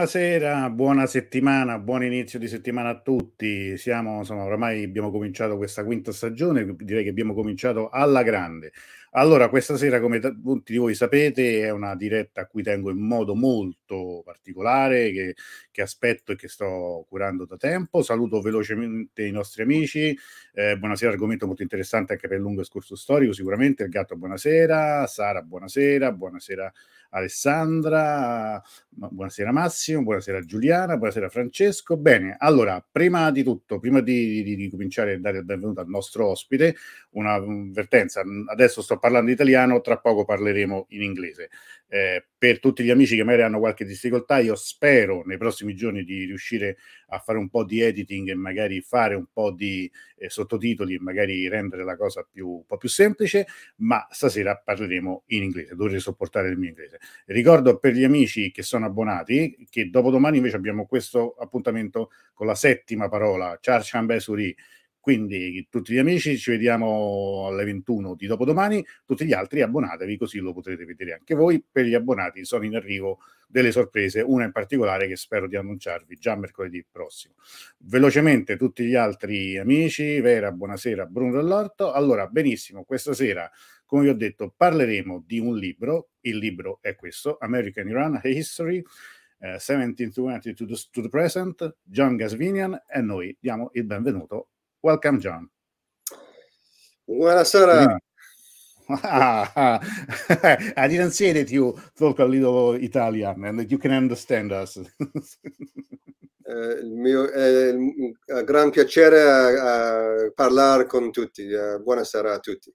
Buonasera, buona settimana, buon inizio di settimana a tutti. Siamo, insomma, oramai abbiamo cominciato questa quinta stagione, direi che abbiamo cominciato alla grande. Allora, questa sera, come tutti di voi sapete, è una diretta a cui tengo in modo molto particolare, che, che aspetto e che sto curando da tempo. Saluto velocemente i nostri amici. Eh, buonasera, argomento molto interessante anche per il lungo escorso storico, sicuramente. Il gatto, buonasera. Sara, buonasera. Buonasera Alessandra, buonasera Massimo, buonasera Giuliana, buonasera Francesco. Bene, allora, prima di tutto, prima di, di, di cominciare a dare il benvenuto al nostro ospite, una avvertenza. Adesso sto parlando italiano, tra poco parleremo in inglese. Eh, per tutti gli amici che magari hanno qualche difficoltà, io spero nei prossimi giorni di riuscire a fare un po' di editing e magari fare un po' di eh, sottotitoli e magari rendere la cosa più, un po' più semplice, ma stasera parleremo in inglese, dovrete sopportare il mio inglese. Ricordo per gli amici che sono abbonati che dopodomani invece abbiamo questo appuntamento con la settima parola, Charles Chambé-Souris, quindi tutti gli amici ci vediamo alle 21 di dopodomani, tutti gli altri abbonatevi così lo potrete vedere anche voi. Per gli abbonati sono in arrivo delle sorprese, una in particolare che spero di annunciarvi già mercoledì prossimo. Velocemente tutti gli altri amici, Vera, buonasera, Bruno dell'Orto. Allora, benissimo, questa sera, come vi ho detto, parleremo di un libro, il libro è questo, American Iran History, Uh, 1720 to the, to the present, John Gasvinian e noi diamo il benvenuto Welcome, John. Buonasera. I didn't say that you talk a little Italian and that you can understand us. eh, il mio è un gran piacere uh, parlare con tutti. Uh, buonasera a tutti.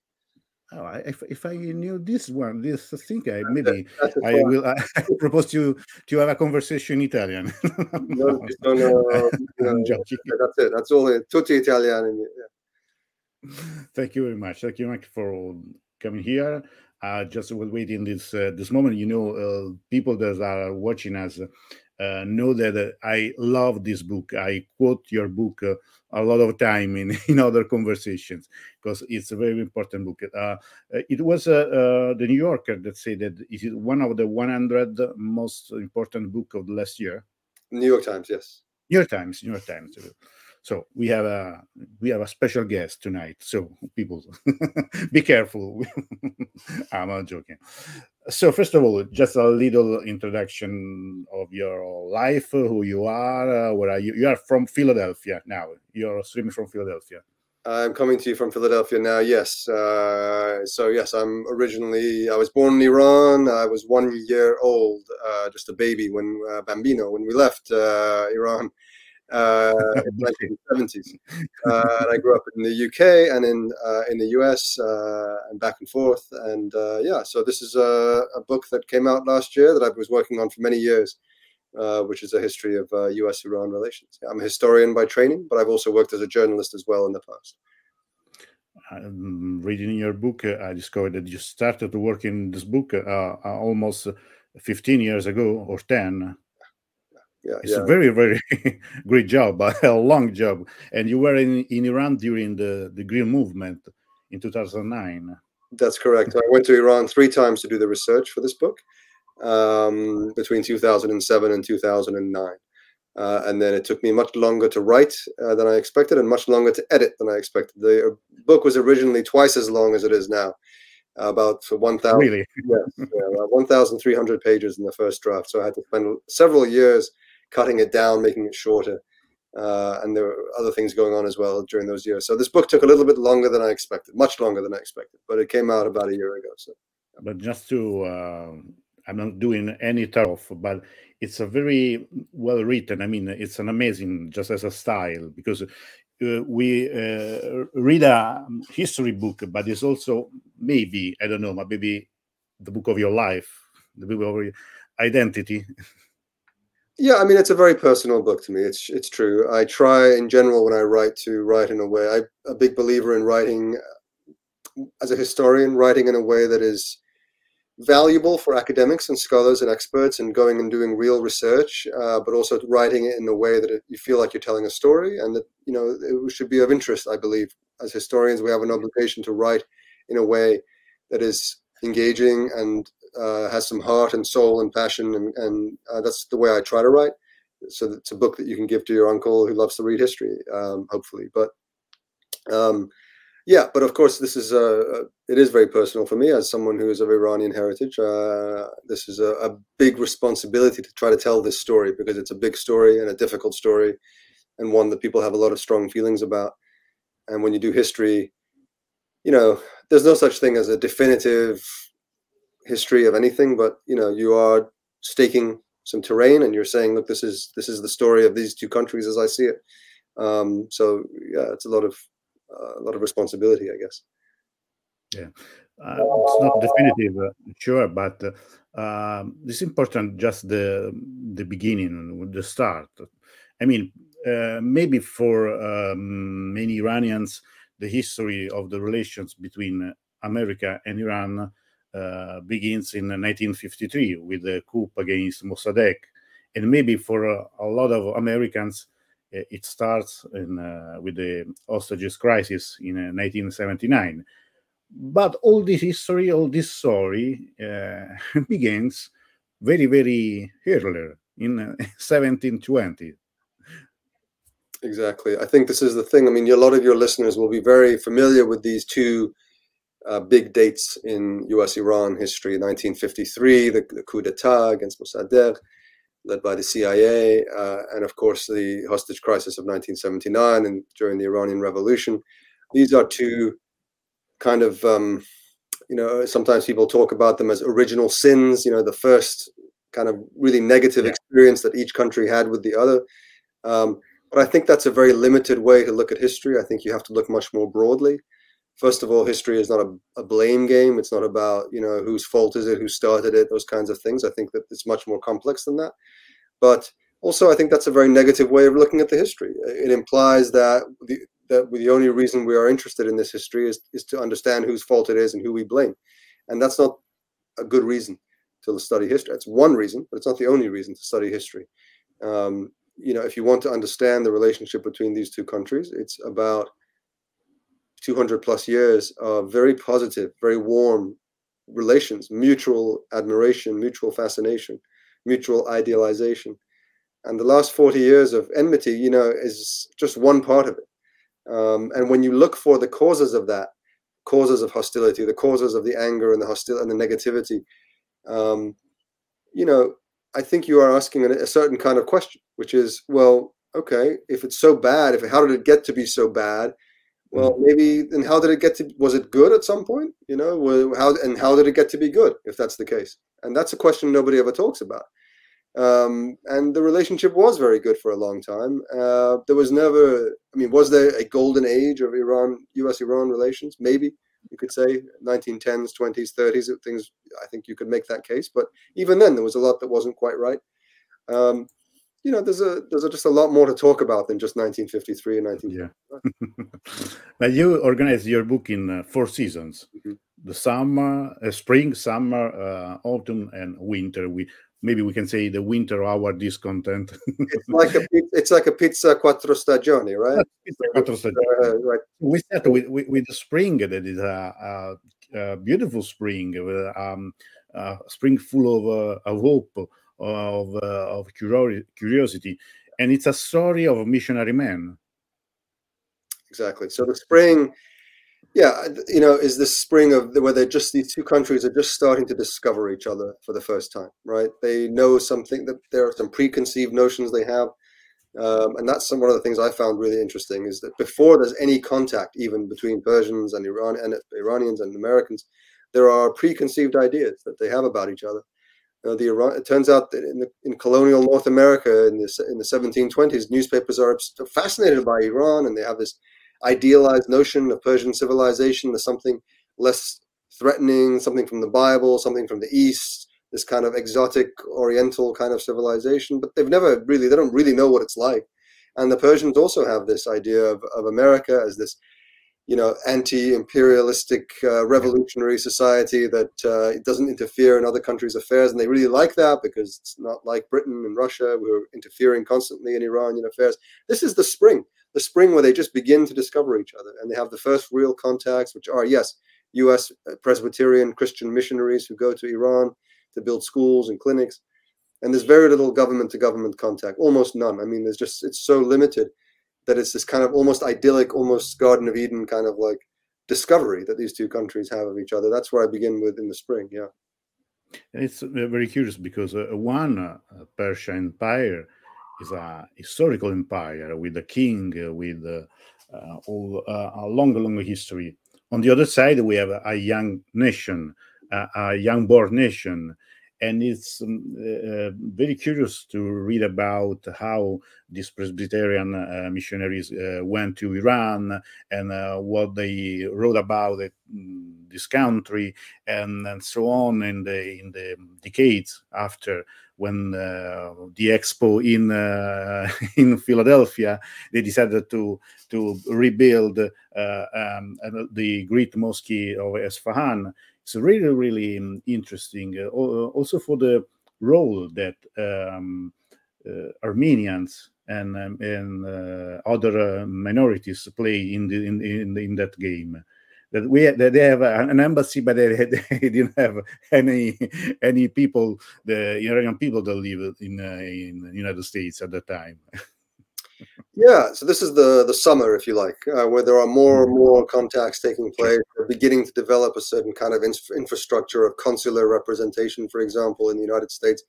Oh, if, if I knew this one, this thing, I, maybe I will I propose to to have a conversation in Italian. no, sono, I'm joking. That's it. That's all. Tutti italiani. Yeah. Thank you very much. Thank you much for coming here. Uh, just while waiting this uh, this moment, you know, uh, people that are watching us uh, know that uh, I love this book. I quote your book uh, a lot of time in, in other conversations because it's a very important book. Uh, it was uh, uh, the New Yorker that said that it is one of the 100 most important book of the last year. New York Times, yes. New York Times, New York Times. So we have a we have a special guest tonight. So people, be careful. I'm not joking. So first of all, just a little introduction of your life, who you are, uh, where are you? You are from Philadelphia now. You're streaming from Philadelphia. I'm coming to you from Philadelphia now. Yes. Uh, so yes, I'm originally. I was born in Iran. I was one year old, uh, just a baby when uh, bambino when we left uh, Iran uh, in the 1970s. Uh, and I grew up in the UK and in uh, in the US uh, and back and forth. And uh, yeah, so this is a, a, book that came out last year that I was working on for many years, uh, which is a history of US-Iran relations. I'm a historian by training, but I've also worked as a journalist as well in the past. Um, reading your book, I discovered that you started to work in this book almost 15 years ago or 10 yeah, it's yeah. a very very great job a long job and you were in, in iran during the the green movement in 2009 that's correct i went to iran three times to do the research for this book um, between 2007 and 2009 uh, and then it took me much longer to write uh, than i expected and much longer to edit than i expected the uh, book was originally twice as long as it is now about 1,000 really? yes, yeah, 1,300 pages in the first draft. So I had to spend several years cutting it down, making it shorter. Uh, and there were other things going on as well during those years. So this book took a little bit longer than I expected, much longer than I expected, but it came out about a year ago. So, but just to, uh, I'm not doing any off, but it's a very well written. I mean, it's an amazing, just as a style, because uh, we uh, read a history book, but it's also maybe I don't know, maybe the book of your life, the book of your identity. Yeah, I mean it's a very personal book to me. It's it's true. I try in general when I write to write in a way. I'm a big believer in writing as a historian, writing in a way that is valuable for academics and scholars and experts, and going and doing real research, uh, but also writing it in a way that it, you feel like you're telling a story, and that you know it should be of interest. I believe as historians, we have an obligation to write in a way that is engaging and uh, has some heart and soul and passion, and, and uh, that's the way I try to write. So it's a book that you can give to your uncle who loves to read history, um, hopefully. But um, yeah, but of course, this is a, it is very personal for me as someone who is of Iranian heritage. Uh, this is a, a, big responsibility to try to tell this story because it's a big story and a difficult story, and one that people have a lot of strong feelings about. And when you do history, you know, there's no such thing as a definitive history of anything, but you know, you are staking some terrain and you're saying, look, this is this is the story of these two countries as I see it. Um, so yeah, it's a lot of uh, a lot of responsibility, I guess. Yeah, uh, it's not definitive, uh, sure, but uh, um, it's important just the the beginning, the start. I mean, uh, maybe for um, many Iranians, the history of the relations between America and Iran begins in 1953 with the coup against Mossadegh, and maybe for a lot of Americans, uh, it starts in, uh, with the hostages crisis in 1979. Uh, but all this history, all this story begins very, very earlier in 1720. Exactly. I think this is the thing. I mean, a lot of your listeners will be very familiar with these two uh, big dates in US Iran history 1953, the, the coup d'etat against Mossadegh, led by the CIA, uh, and of course the hostage crisis of 1979 and during the Iranian Revolution. These are two kind of, um, you know, sometimes people talk about them as original sins. You know, the first kind of really negative yeah. experience that each country had with the other. Um, but I think that's a very limited way to look at history. I think you have to look much more broadly. First of all, history is not a, a blame game. It's not about you know whose fault is it, who started it, those kinds of things. I think that it's much more complex than that. But also, I think that's a very negative way of looking at the history. It implies that the, that the only reason we are interested in this history is, is to understand whose fault it is and who we blame. And that's not a good reason to study history. It's one reason, but it's not the only reason to study history. Um, you know, if you want to understand the relationship between these two countries, it's about 200 plus years of very positive, very warm relations, mutual admiration, mutual fascination mutual idealization. And the last 40 years of enmity, you know, is just one part of it. Um, and when you look for the causes of that, causes of hostility, the causes of the anger and the hostility and the negativity, um, you know, I think you are asking a, a, certain kind of question, which is, well, okay, if it's so bad, if how did it get to be so bad? Well, mm. maybe and how did it get to? Was it good at some point? You know, how and how did it get to be good? If that's the case, and that's a question nobody ever talks about. Um, and the relationship was very good for a long time. Uh, there was never, I mean, was there a golden age of Iran, U.S.-Iran relations? Maybe you could say 1910s, 20s, 30s. Things I think you could make that case, but even then there was a lot that wasn't quite right. Um, you know, there's a there's a, just a lot more to talk about than just 1953 and 19. Yeah. now you organized your book in uh, four seasons: mm-hmm. the summer, uh, spring, summer, uh, autumn, and winter. We maybe we can say the winter hour discontent. it's like a it's like a pizza quattro stagioni, right? Pizza quattro stagioni. Uh, right. We start with, with, with, the spring that is a, a, a beautiful spring, with, um, a spring full of, uh, of hope, of uh, of curiosity, and it's a story of missionary man. Exactly. So the spring yeah, you know, is this spring of where they're just these two countries are just starting to discover each other for the first time, right? They know something that there are some preconceived notions they have, um, and that's some one of the things I found really interesting is that before there's any contact, even between Persians and Iran and Iranians and Americans, there are preconceived ideas that they have about each other. Uh, the Iran, it turns out that in, the, in colonial North America in the in the 1720s, newspapers are fascinated by Iran, and they have this idealized notion of Persian civilization as something less threatening, something from the Bible, something from the East, this kind of exotic Oriental kind of civilization. But they've never really, they don't really know what it's like. And the Persians also have this idea of, of America as this, you know, anti-imperialistic uh, revolutionary society that uh, doesn't interfere in other countries' affairs, and they really like that because it's not like Britain and Russia who are interfering constantly in Iranian affairs. This is the spring the spring where they just begin to discover each other and they have the first real contacts, which are, yes, US uh, Presbyterian Christian missionaries who go to Iran to build schools and clinics. And there's very little government to government contact, almost none. I mean, there's just, it's so limited that it's this kind of almost idyllic, almost Garden of Eden kind of like discovery that these two countries have of each other. That's where I begin with in the spring. Yeah. It's very curious because uh, one uh, Persia Empire is a historical empire with a king, uh, with uh, all, uh, a long, long history. On the other side, we have a young nation, a young born nation and it's um, uh, very curious to read about how these Presbyterian uh, missionaries uh, went to Iran and uh, what they wrote about it, mm, this country and, and so on in the in the decades after when uh, the expo in uh, in Philadelphia they decided to to rebuild um, the great mosque of Esfahan it's really really um, interesting uh, uh, also for the role that um, uh, armenians and um, and uh, other uh, minorities play in the in, in, in that game. That we that they have an embassy but they, they didn't have any any people the iranian people that live in uh, in the united states at that time Yeah, so this is the the summer, if you like, uh, where there are more and more contacts taking place. They're beginning to develop a certain kind of infrastructure of consular representation, for example, in the United States,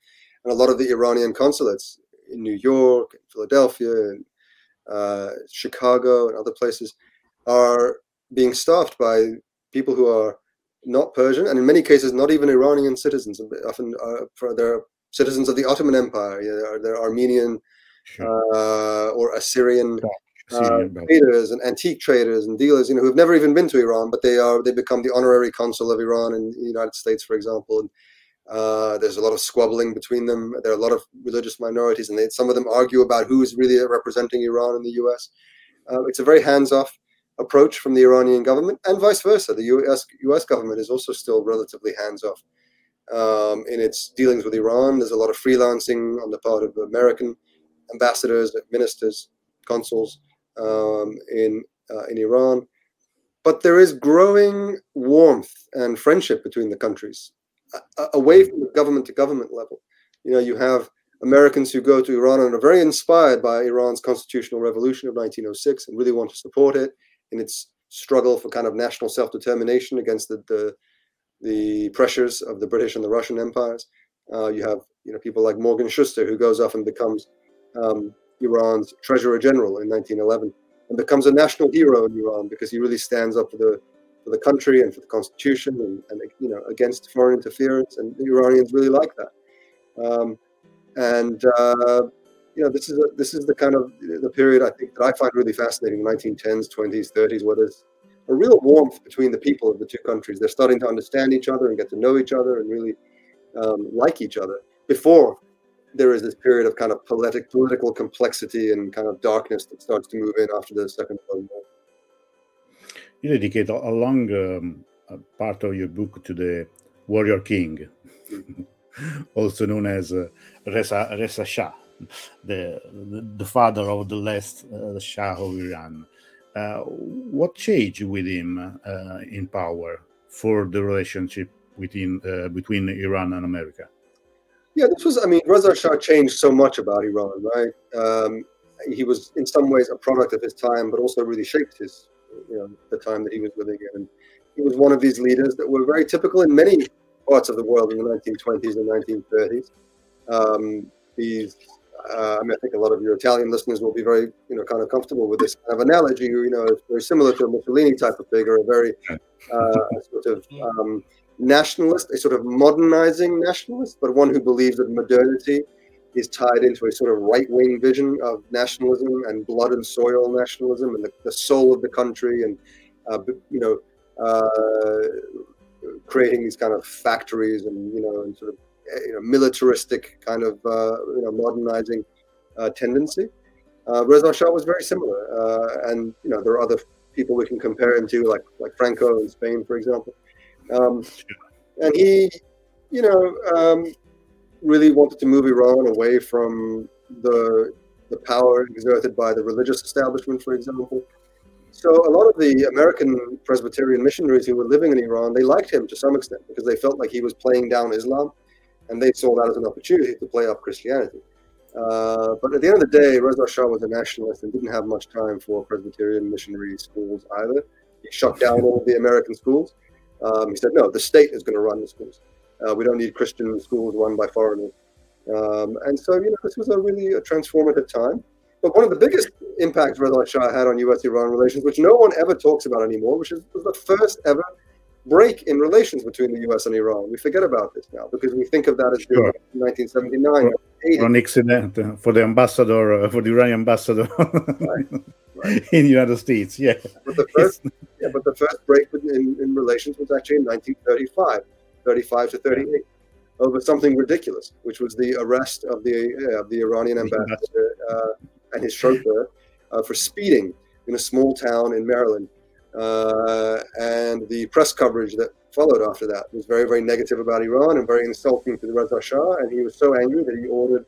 and a lot of the Iranian consulates in New York, and Philadelphia, and uh, Chicago, and other places are being staffed by people who are not Persian, and in many cases, not even Iranian citizens. Often, uh, they're citizens of the Ottoman Empire. they're Armenian uh, or Assyrian uh, traders and antique traders and dealers, you know, who've never even been to Iran, but they are they become the honorary consul of Iran in the United States, for example. And uh, there's a lot of squabbling between them. There are a lot of religious minorities, and they, some of them argue about who is really representing Iran in the U.S. Uh, it's a very hands-off approach from the Iranian government, and vice versa. The U.S. U.S. government is also still relatively hands-off um, in its dealings with Iran. There's a lot of freelancing on the part of American ambassadors, ministers, consuls um, in uh, in Iran. But there is growing warmth and friendship between the countries, uh, away from the government to government level. You know, you have Americans who go to Iran and are very inspired by Iran's constitutional revolution of 1906 and really want to support it in its struggle for kind of national self-determination against the, the, the pressures of the British and the Russian empires. Uh, you have you know people like Morgan Shuster who goes off and becomes um, Iran's treasurer general in 1911 and becomes a national hero in Iran because he really stands up for the for the country and for the constitution and, and you know against foreign interference and the Iranians really like that. Um, and uh, you know this is a, this is the kind of the period I think that I find really fascinating the 1910s 20s 30s where there's a real warmth between the people of the two countries. They're starting to understand each other and get to know each other and really um, like each other. Before there is this period of kind of politic, political complexity and kind of darkness that starts to move in after the Second World War. You dedicate a long um, part of your book to the warrior king, also known as uh, Reza, Reza Shah, the, the, the father of the last uh, Shah of Iran. Uh, what changed with him uh, in power for the relationship between uh, between Iran and America? Yeah, this was, I mean, Reza Shah changed so much about Iran, right? Um, he was in some ways a product of his time, but also really shaped his, you know, the time that he was living in. And he was one of these leaders that were very typical in many parts of the world in the 1920s and 1930s. Um, these, uh, I mean, I think a lot of your Italian listeners will be very, you know, kind of comfortable with this kind of analogy. You know, it's very similar to a Mussolini type of figure, a very uh, sort of um, nationalist, a sort of modernizing nationalist, but one who believes that modernity is tied into a sort of right wing vision of nationalism and blood and soil nationalism and the, the soul of the country and, uh, you know, uh, creating these kind of factories and, you know, and sort of eh, you know, militaristic kind of, uh, you know, modernizing uh, tendency. Uh, Reza Shah was very similar. Uh, and, you know, there are other people we can compare him to, like, like Franco in Spain, for example. Um, and he, you know, um, really wanted to move Iran away from the the power exerted by the religious establishment, for example. So a lot of the American Presbyterian missionaries who were living in Iran, they liked him to some extent because they felt like he was playing down Islam and they saw that as an opportunity to play up Christianity. Uh, but at the end of the day, Reza Shah was a nationalist and didn't have much time for Presbyterian missionary schools either. He shut down all the American schools. Um, he said, no, the state is going to run the schools. Uh, we don't need Christian schools run by foreigners. Um, and so, you know, this was a really a transformative time. But one of the biggest impacts Reza Shah had on U.S.-Iran relations, which no one ever talks about anymore, which is, was the first ever break in relations between the U.S. and Iran. We forget about this now because we think of that as sure. 1979. An accident for the ambassador, uh, for the Iranian ambassador right. Right. in the United States. Yeah. But the first, yeah, but the first break in, in relations was actually in 1935, 35 to 38, over something ridiculous, which was the arrest of the uh, of the Iranian ambassador uh, and his chauffeur uh, for speeding in a small town in Maryland uh, and the press coverage that followed after that was very, very negative about Iran and very insulting to the Reza Shah. And he was so angry that he ordered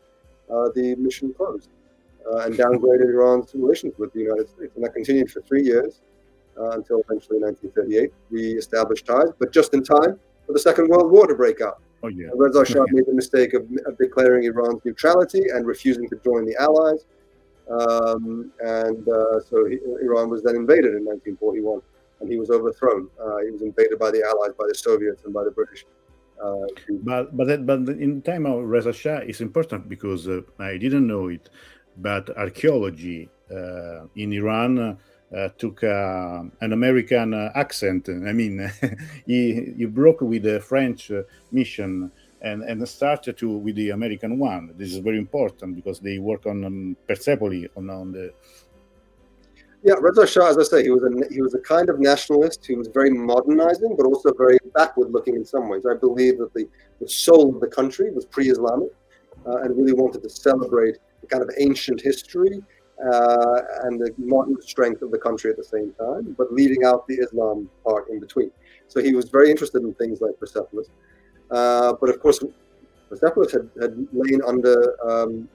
uh, the mission closed uh, and downgraded Iran's relations with the United States. And that continued for three years uh, until eventually 1938. We established ties, but just in time for the Second World War to break out. Oh, yeah. Reza Shah made the mistake of, of declaring Iran's neutrality and refusing to join the Allies. Um, and uh, so he, Iran was then invaded in 1941, and he was overthrown. Uh, he was invaded by the Allies, by the Soviets, and by the British. Uh, but but but in time of Reza Shah is important because uh, I didn't know it, but archaeology uh, in Iran. Uh, took uh, an American uh, accent. I mean, he, he broke with the French mission and and started to with the American one. This is very important because they work on um, Persepolis on, on the. Yeah, Reza Shah, as I say, he was a he was a kind of nationalist who was very modernizing, but also very backward-looking in some ways. I believe that the, the soul of the country was pre-Islamic, uh, and really wanted to celebrate kind of ancient history uh, and the modern strength of the country at the same time, but leaving out the Islam part in between. So he was very interested in things like Persepolis. Uh, but of course, Persepolis had, had lain under um,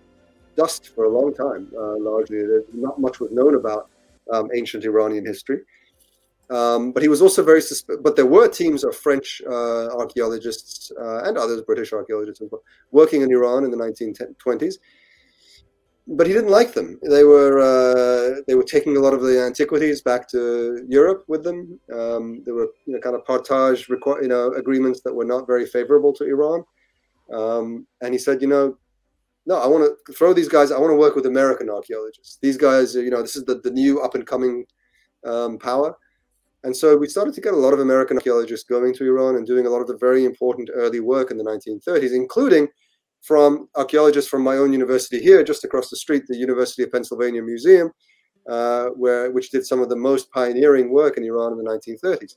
dust for a long time, uh, largely. Not much was known about um, ancient Iranian history. Um, but he was also very susp- but there were teams of French uh, archaeologists uh, and others, British archaeologists working in Iran in the 1920s. But he didn't like them. They were uh, they were taking a lot of the antiquities back to Europe with them. Um, there were you know kind of partage requ- you know agreements that were not very favorable to Iran. Um, and he said, you know, no, I want to throw these guys. I want to work with American archaeologists. These guys, you know, this is the, the new up and coming um, power. And so we started to get a lot of American archaeologists going to Iran and doing a lot of the very important early work in the 1930s, including from archaeologists from my own university here, just across the street, the University of Pennsylvania Museum, uh, where which did some of the most pioneering work in Iran in the 1930s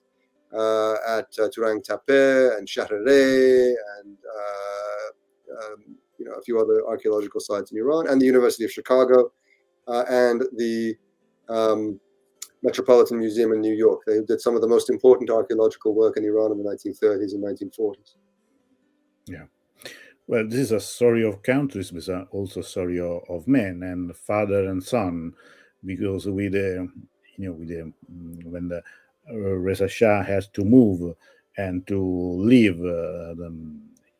uh, at uh, Turang Tepe and Shahreh and uh, um, you know a few other archaeological sites in Iran, and the University of Chicago uh, and the um, Metropolitan Museum in New York. They did some of the most important archaeological work in Iran in the 1930s and 1940s. Yeah. Well, this is a story of countries, but also a story of, of men and father and son, because with the, you know, with the, mm, when the uh, Reza Shah has to move and to leave uh, the,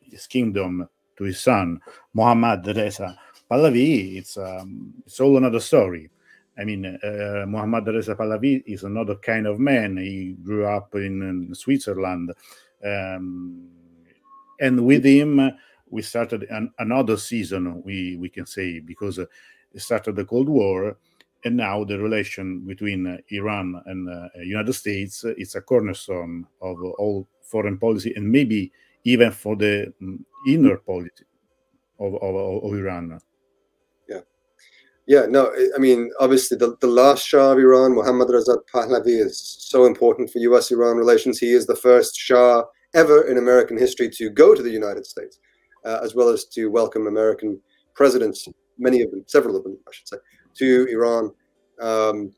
his kingdom to his son Muhammad Reza Pahlavi, it's um, it's all another story. I mean, uh, Muhammad Reza Pahlavi is another kind of man. He grew up in, in Switzerland, um, and with him we started an, another season, we, we can say, because uh, it started the Cold War, and now the relation between uh, Iran and uh, United States uh, it's a cornerstone of all foreign policy, and maybe even for the um, inner policy of, of, of, Iran. Yeah, yeah. No, I mean, obviously, the, the last Shah of Iran, Mohammad Reza Pahlavi, is so important for U.S.-Iran relations. He is the first Shah ever in American history to go to the United States uh, as well as to welcome American presidents, many of them, several of them, I should say, to Iran. Um,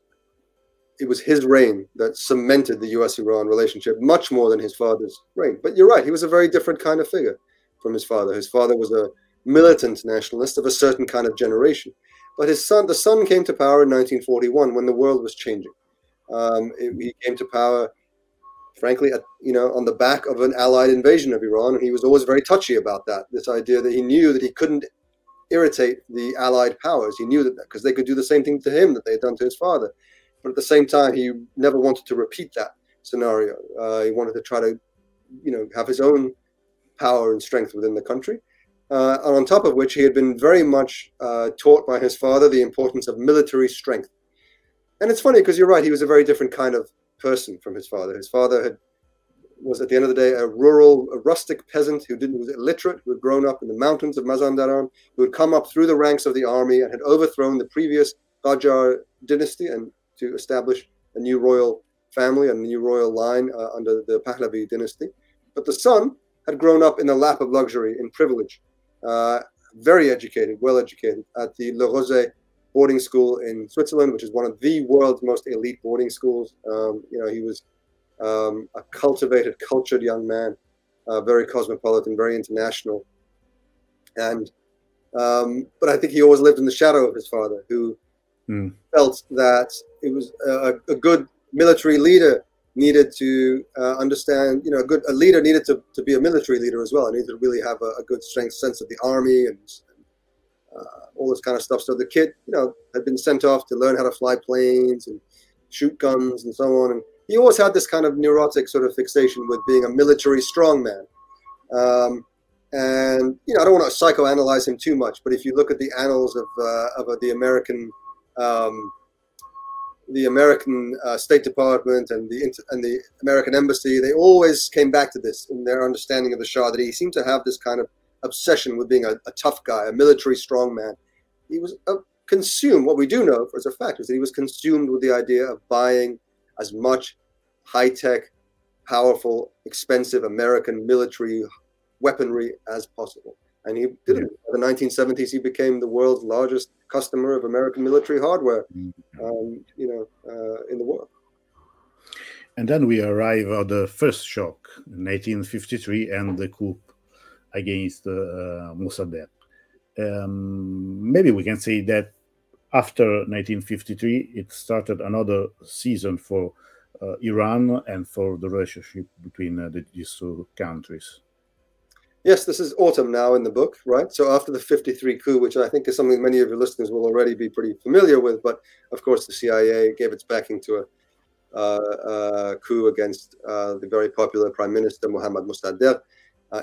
it was his reign that cemented the US Iran relationship much more than his father's reign. But you're right, he was a very different kind of figure from his father. His father was a militant nationalist of a certain kind of generation. But his son, the son came to power in 1941 when the world was changing. Um, he came to power frankly, you know, on the back of an allied invasion of Iran, and he was always very touchy about that. This idea that he knew that he couldn't irritate the allied powers. He knew that because they could do the same thing to him that they had done to his father. But at the same time, he never wanted to repeat that scenario. Uh, he wanted to try to, you know, have his own power and strength within the country. Uh, and on top of which, he had been very much uh, taught by his father the importance of military strength. And it's funny because you're right; he was a very different kind of person from his father. His father had was at the end of the day a rural, a rustic peasant who didn't was illiterate, who had grown up in the mountains of Mazandaran, who had come up through the ranks of the army and had overthrown the previous Qajar dynasty and to establish a new royal family a new royal line uh, under the Pahlavi dynasty. But the son had grown up in the lap of luxury, in privilege, uh, very educated, well educated at the Le Rosey boarding school in Switzerland, which is one of the world's most elite boarding schools. Um, you know, he was um, a cultivated, cultured young man, uh, very cosmopolitan, very international. And um, but I think he always lived in the shadow of his father, who mm. felt that it was a, a, good military leader needed to uh, understand, you know, a good a leader needed to, to be a military leader as well. I needed to really have a, a good strength sense of the army and, uh, all this kind of stuff. So the kid, you know, had been sent off to learn how to fly planes and shoot guns and so on. And he always had this kind of neurotic sort of fixation with being a military strongman. Um, and you know, I don't want to psychoanalyze him too much, but if you look at the annals of uh, of uh, the American um, the American uh, State Department and the and the American Embassy, they always came back to this in their understanding of the Shah that he seemed to have this kind of obsession with being a, a tough guy, a military strongman. He was uh, consumed. What we do know as a fact is that he was consumed with the idea of buying as much high tech, powerful, expensive American military weaponry as possible. And he did it. In the 1970s, he became the world's largest customer of American military hardware, mm-hmm. um, you know, uh, in the world. And then we arrive at the first shock, 1953, and the coup against uh, Mossadegh. Um, maybe we can say that after 1953, it started another season for uh, Iran and for the relationship between uh, the, these two countries. Yes, this is autumn now in the book, right? So after the 53 coup, which I think is something many of your listeners will already be pretty familiar with, but of course the CIA gave its backing to a uh, coup against uh, the very popular Prime Minister Mohammad Mossadegh uh,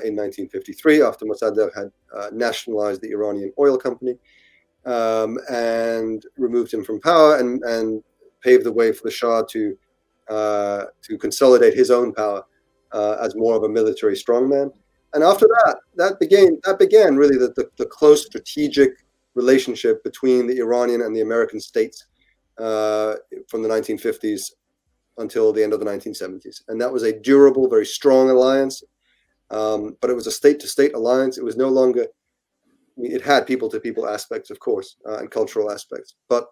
in 1953 after Mossadegh had uh, nationalized the Iranian oil company um, and removed him from power and, and paved the way for the Shah to uh, to consolidate his own power uh, as more of a military strongman. And after that, that began that began really the, the, the close strategic relationship between the Iranian and the American states uh, from the 1950s until the end of the 1970s. And that was a durable, very strong alliance. Um, but it was a state to state alliance. It was no longer, it had people to people aspects, of course, uh, and cultural aspects. But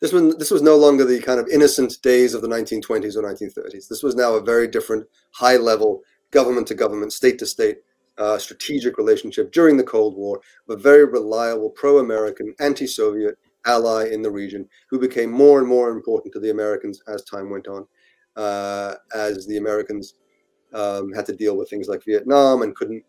this was this was no longer the kind of innocent days of the 1920s or 1930s. This was now a very different, high level, government to government, state to state, uh, strategic relationship during the Cold War. A very reliable, pro-American, anti-Soviet ally in the region, who became more and more important to the Americans as time went on, uh, as the Americans um, had to deal with things like Vietnam and couldn't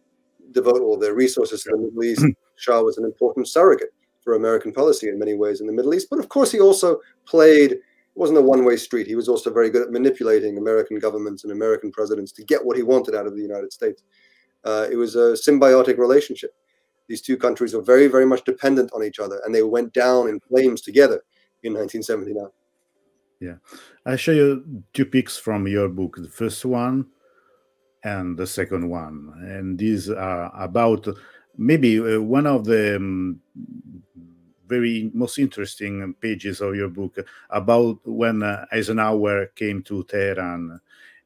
devote all their resources to the Middle East. Shah was an important surrogate for American policy in many ways in the Middle East. But of course, he also played, it wasn't a one way street. He was also very good at manipulating American governments and American presidents to get what he wanted out of the United States. Uh, it was a symbiotic relationship. These two countries were very, very much dependent on each other, and they went down in flames together in 1979. Yeah. I show you two pics from your book. The first one and the second one. And these are about maybe uh, one of the um, very most interesting pages of your book about when uh, Eisenhower came to Tehran,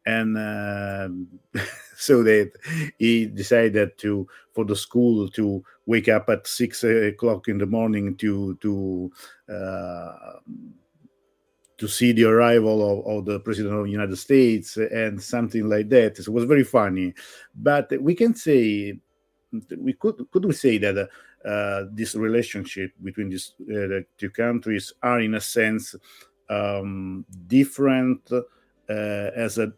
and uh, so that he decided to for the school to wake up at six o'clock in the morning to to uh, to see the arrival of, of, the president of the United States and something like that. So it was very funny, but we can say we could could we say that uh, this relationship between these uh, the two countries are in a sense um, different uh, as a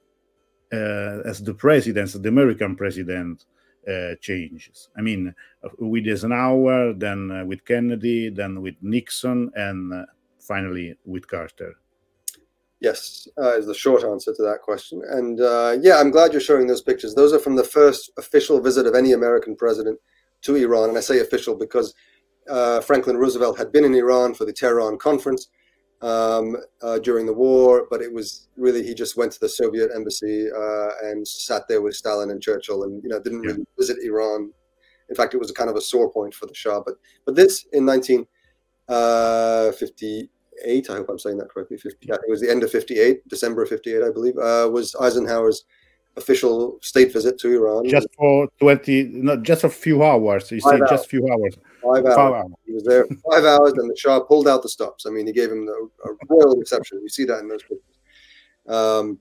uh, as the presidents, the American president, uh, changes. I mean, with Eisenhower, then with Kennedy, then with Nixon, and finally with Carter. Yes, uh, is the short answer to that question. And uh, yeah, I'm glad you're showing those pictures. Those are from the first official visit of any American president to Iran. And I say official because uh, Franklin Roosevelt had been in Iran for the Tehran conference um, uh, during the war, but it was really he just went to the Soviet embassy uh, and sat there with Stalin and Churchill, and you know didn't really visit Iran. In fact, it was a kind of a sore point for the Shah. But but this in 1950 58. I hope I'm saying that correctly. 50, yeah, it was the end of 58, December of 58, I believe, uh, was Eisenhower's official state visit to Iran. Just for 20, not just a few hours. You say just a few hours. Five hours. five hours. He was there five hours, and the Shah pulled out the stops. I mean, he gave him a, a royal reception. You see that in those pictures. Um,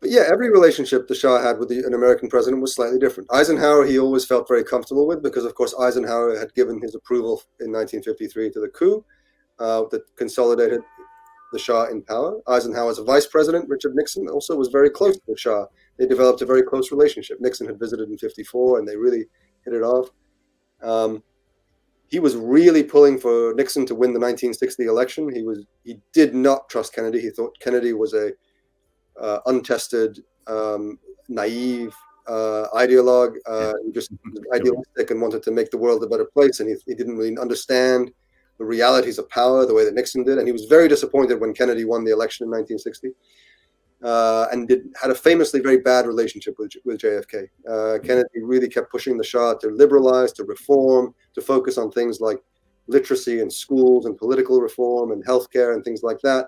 but yeah, every relationship the Shah had with the, an American president was slightly different. Eisenhower, he always felt very comfortable with because, of course, Eisenhower had given his approval in 1953 to the coup uh, that consolidated the Shah in power. Eisenhower's vice president, Richard Nixon, also was very close to the Shah. They developed a very close relationship. Nixon had visited in 54 and they really hit it off. Um, he was really pulling for Nixon to win the 1960 election. He was he did not trust Kennedy. He thought Kennedy was a uh, untested, um, naive uh, ideologue. Uh, he just idealistic and wanted to make the world a better place, and he, he didn't really understand the realities of power the way that Nixon did. And he was very disappointed when Kennedy won the election in 1960. Uh, and did, had a famously very bad relationship with, with JFK. Uh, Kennedy really kept pushing the Shah to liberalize, to reform, to focus on things like literacy and schools and political reform and healthcare and things like that.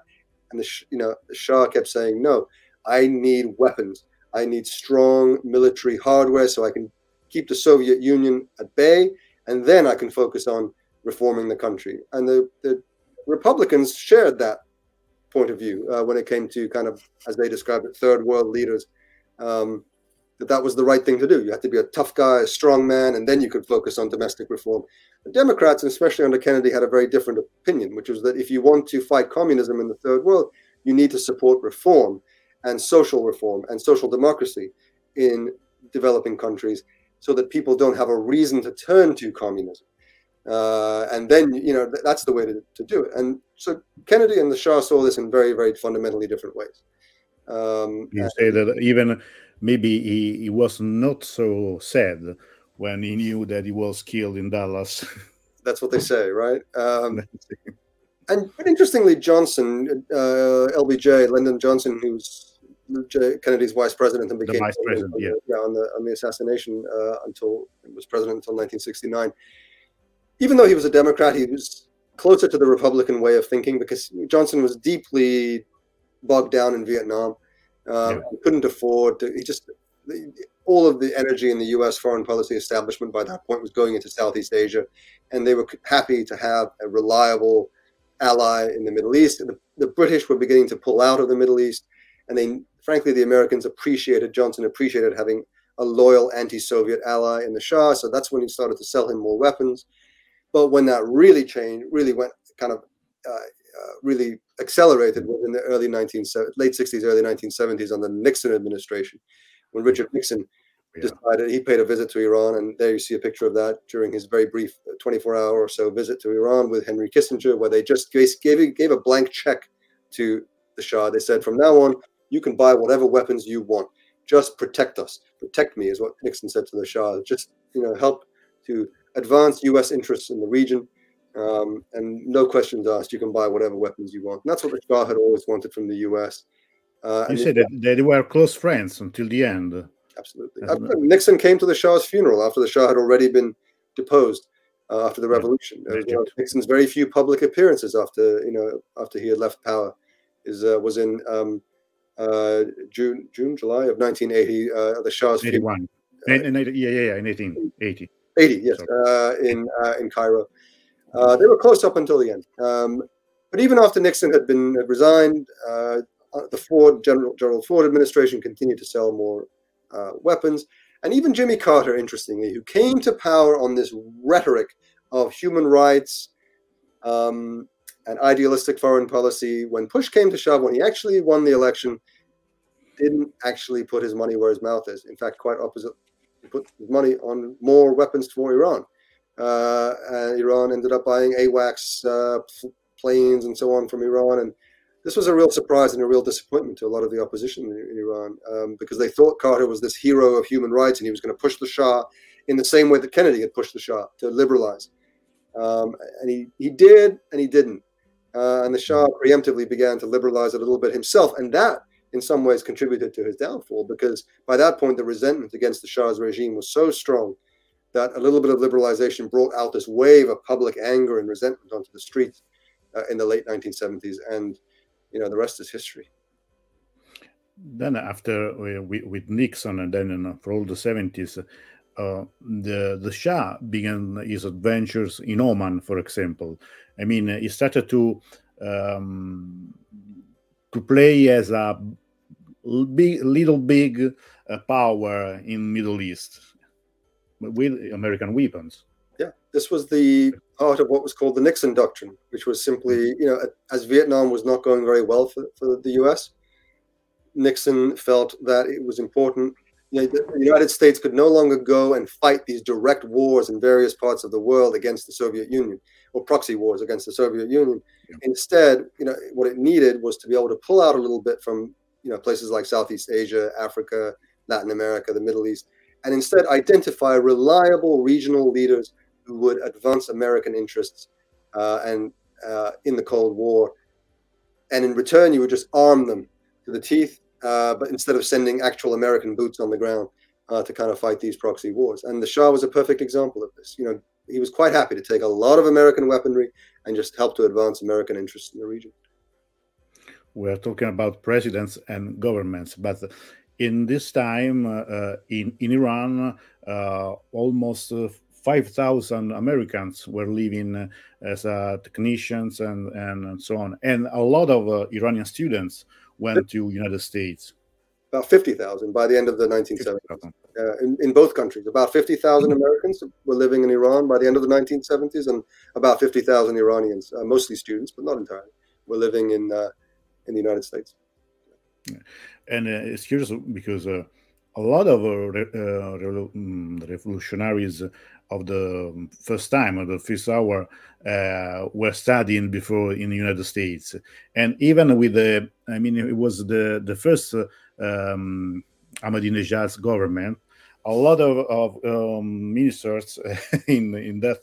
And the you know the Shah kept saying, "No, I need weapons. I need strong military hardware so I can keep the Soviet Union at bay, and then I can focus on reforming the country. And the, the Republicans shared that point of view uh, when it came to kind of, as they described it, third world leaders. Um, that that was the right thing to do. You had to be a tough guy, a strong man, and then you could focus on domestic reform. The Democrats, especially under Kennedy, had a very different opinion, which was that if you want to fight communism in the third world, you need to support reform and social reform and social democracy in developing countries so that people don't have a reason to turn to communism. Uh, and then, you know, th- that's the way to, to do it. And so Kennedy and the Shah saw this in very, very fundamentally different ways. Um, you say that even maybe he, he was not so sad when he knew that he was killed in Dallas. that's what they say, right? Um, and but interestingly, Johnson, uh, LBJ, Lyndon Johnson, who's Kennedy's vice president and became the vice president, yeah. yeah. on the on the assassination uh, until was president until 1969 even though he was a Democrat, he was closer to the Republican way of thinking because Johnson was deeply bogged down in Vietnam. Um, yeah. Couldn't afford to, he just, all of the energy in the US foreign policy establishment by that point was going into Southeast Asia. And they were happy to have a reliable ally in the Middle East. The, the British were beginning to pull out of the Middle East. And they, frankly, the Americans appreciated, Johnson appreciated having a loyal anti Soviet ally in the Shah. So that's when he started to sell him more weapons. But when that really changed, really went kind of uh, uh, really accelerated was in the early 19 late 60s, early 1970s on the Nixon administration, when Richard Nixon yeah. decided he paid a visit to Iran, and there you see a picture of that during his very brief 24-hour or so visit to Iran with Henry Kissinger, where they just gave gave a blank check to the Shah. They said, from now on, you can buy whatever weapons you want. Just protect us, protect me, is what Nixon said to the Shah. Just you know, help to advanced U.S. interests in the region, um, and no questions asked. You can buy whatever weapons you want. And that's what the Shah had always wanted from the U.S. Uh, you said that they were close friends until the end. Absolutely. Uh, Nixon came to the Shah's funeral after the Shah had already been deposed uh, after the revolution. Uh, you know, Nixon's very few public appearances after you know after he had left power is uh, was in um, uh, June, June, July of 1980. the Shah's 81. Funeral. In, in, yeah, yeah, yeah, in 1880. 80, yes, uh, in uh, in Cairo. Uh, they were close up until the end. Um, but even after Nixon had been had resigned, uh, uh, the Ford General Gerald Ford administration continued to sell more uh, weapons, and even Jimmy Carter, interestingly, who came to power on this rhetoric of human rights um, and idealistic foreign policy, when push came to shove, when he actually won the election, didn't actually put his money where his mouth is. In fact, quite opposite. Put money on more weapons for Iran. Uh, and Iran ended up buying AWACS uh, planes and so on from Iran. And this was a real surprise and a real disappointment to a lot of the opposition in, in Iran um, because they thought Carter was this hero of human rights and he was going to push the Shah in the same way that Kennedy had pushed the Shah to liberalize. Um, and he, he did and he didn't. Uh, and the Shah preemptively began to liberalize it a little bit himself. And that, in some ways, contributed to his downfall because by that point, the resentment against the Shah's regime was so strong that a little bit of liberalization brought out this wave of public anger and resentment onto the streets uh, in the late 1970s. And, you know, the rest is history. Then, after uh, with, with Nixon, and then for all the 70s, uh, the the Shah began his adventures in Oman, for example. I mean, he started to um, to play as a big, little big uh, power in Middle East with American weapons. Yeah, this was the part of what was called the Nixon Doctrine, which was simply, you know, as Vietnam was not going very well for, for the U.S., Nixon felt that it was important. The United States could no longer go and fight these direct wars in various parts of the world against the Soviet Union or proxy wars against the Soviet Union. Yeah. Instead, you know, what it needed was to be able to pull out a little bit from, you know, places like Southeast Asia, Africa, Latin America, the Middle East, and instead identify reliable regional leaders who would advance American interests uh, and uh, in the Cold War. And in return, you would just arm them to the teeth, uh, but instead of sending actual American boots on the ground uh, to kind of fight these proxy wars. And the Shah was a perfect example of this. You know, he was quite happy to take a lot of American weaponry and just help to advance American interests in the region. We're talking about presidents and governments, but in this time uh, uh, in, in Iran, uh, almost 5,000 Americans were living as technicians and, and so on. And a lot of Iranian students went to United States. About 50,000 by the end of the 1970s. Uh, in, in both countries. About 50,000 Americans were living in Iran by the end of the 1970s, and about 50,000 Iranians, uh, mostly students, but not entirely, were living in uh, in the United States. Yeah and uh, it's curious because uh, a lot of uh, re- mm, revolutionaries of the first time of the first hour uh, were studying before in the United States, and even with the, I mean, it was the the first um, Ahmadinejad's government. A lot of, of um, ministers in in that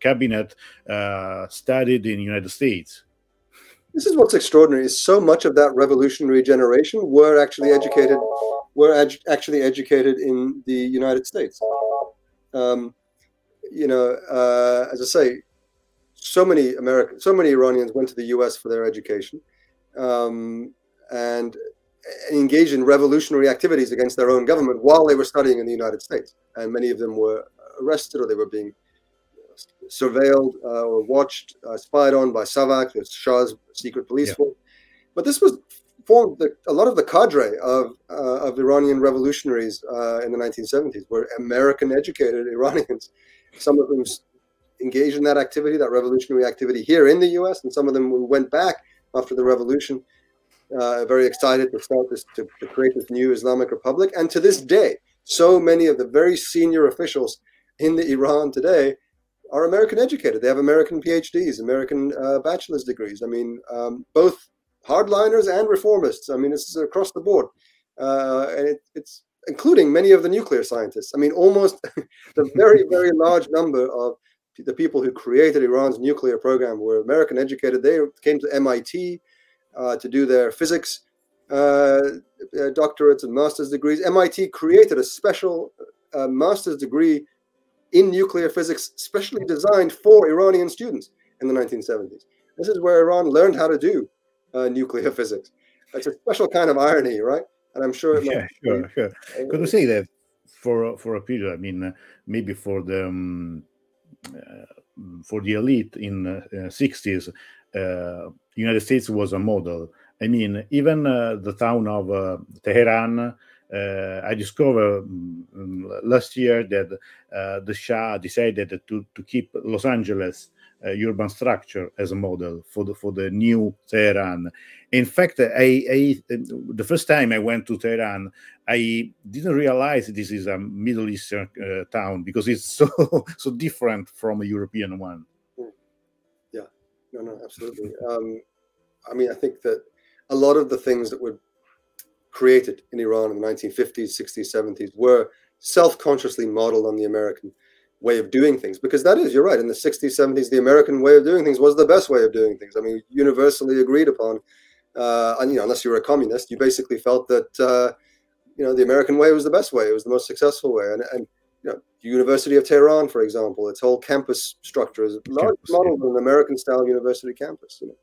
cabinet uh, studied in the United States this is what's extraordinary is so much of that revolutionary generation were actually educated were actually educated in the united states um, you know uh, as i say so many american so many iranians went to the us for their education um, and engaged in revolutionary activities against their own government while they were studying in the united states and many of them were arrested or they were being surveilled uh, or watched, uh, spied on by SAVAK, the Shah's secret police yeah. force. But this was formed the, a lot of the cadre of uh, of Iranian revolutionaries uh, in the 1970s were American educated Iranians. Some of them engaged in that activity, that revolutionary activity here in the U.S., and some of them went back after the revolution, uh, very excited to start this to, to create this new Islamic Republic. And to this day, so many of the very senior officials in the Iran today are American educated. They have American PhDs, American uh, bachelor's degrees. I mean, um, both hardliners and reformists. I mean, this is across the board, uh, and it, it's including many of the nuclear scientists. I mean, almost the very, very large number of the people who created Iran's nuclear program were American educated. They came to MIT uh, to do their physics uh, doctorates and master's degrees. MIT created a special uh, master's degree in nuclear physics, specially designed for Iranian students in the 1970s. This is where Iran learned how to do uh, nuclear physics. It's a special kind of irony, right? And I'm sure. yeah, sure, sure. Could we say that for for a period? I mean, uh, maybe for the um, uh, for the elite in uh, 60s, uh, United States was a model. I mean, even uh, the town of Tehran uh, I discovered um, last year that uh, the Shah decided to, to keep Los Angeles urban structure as a model for the for the new Tehran. In fact, I, I the first time I went to Tehran, I didn't realize this is a Middle Eastern uh, town because it's so so different from a European one. Yeah, no, no, absolutely. Um, I mean, I think that a lot of the things that were created in Iran in the 1950s, 60s, 70s were self-consciously modeled on the American way of doing things because that is you're right in the 60s 70s the american way of doing things was the best way of doing things. I mean universally agreed upon uh, and you know unless you were a communist you basically felt that uh, you know the american way was the best way it was the most successful way. And, and you know the university of tehran for example its whole campus structure is largely modeled yeah. an american style university campus you know.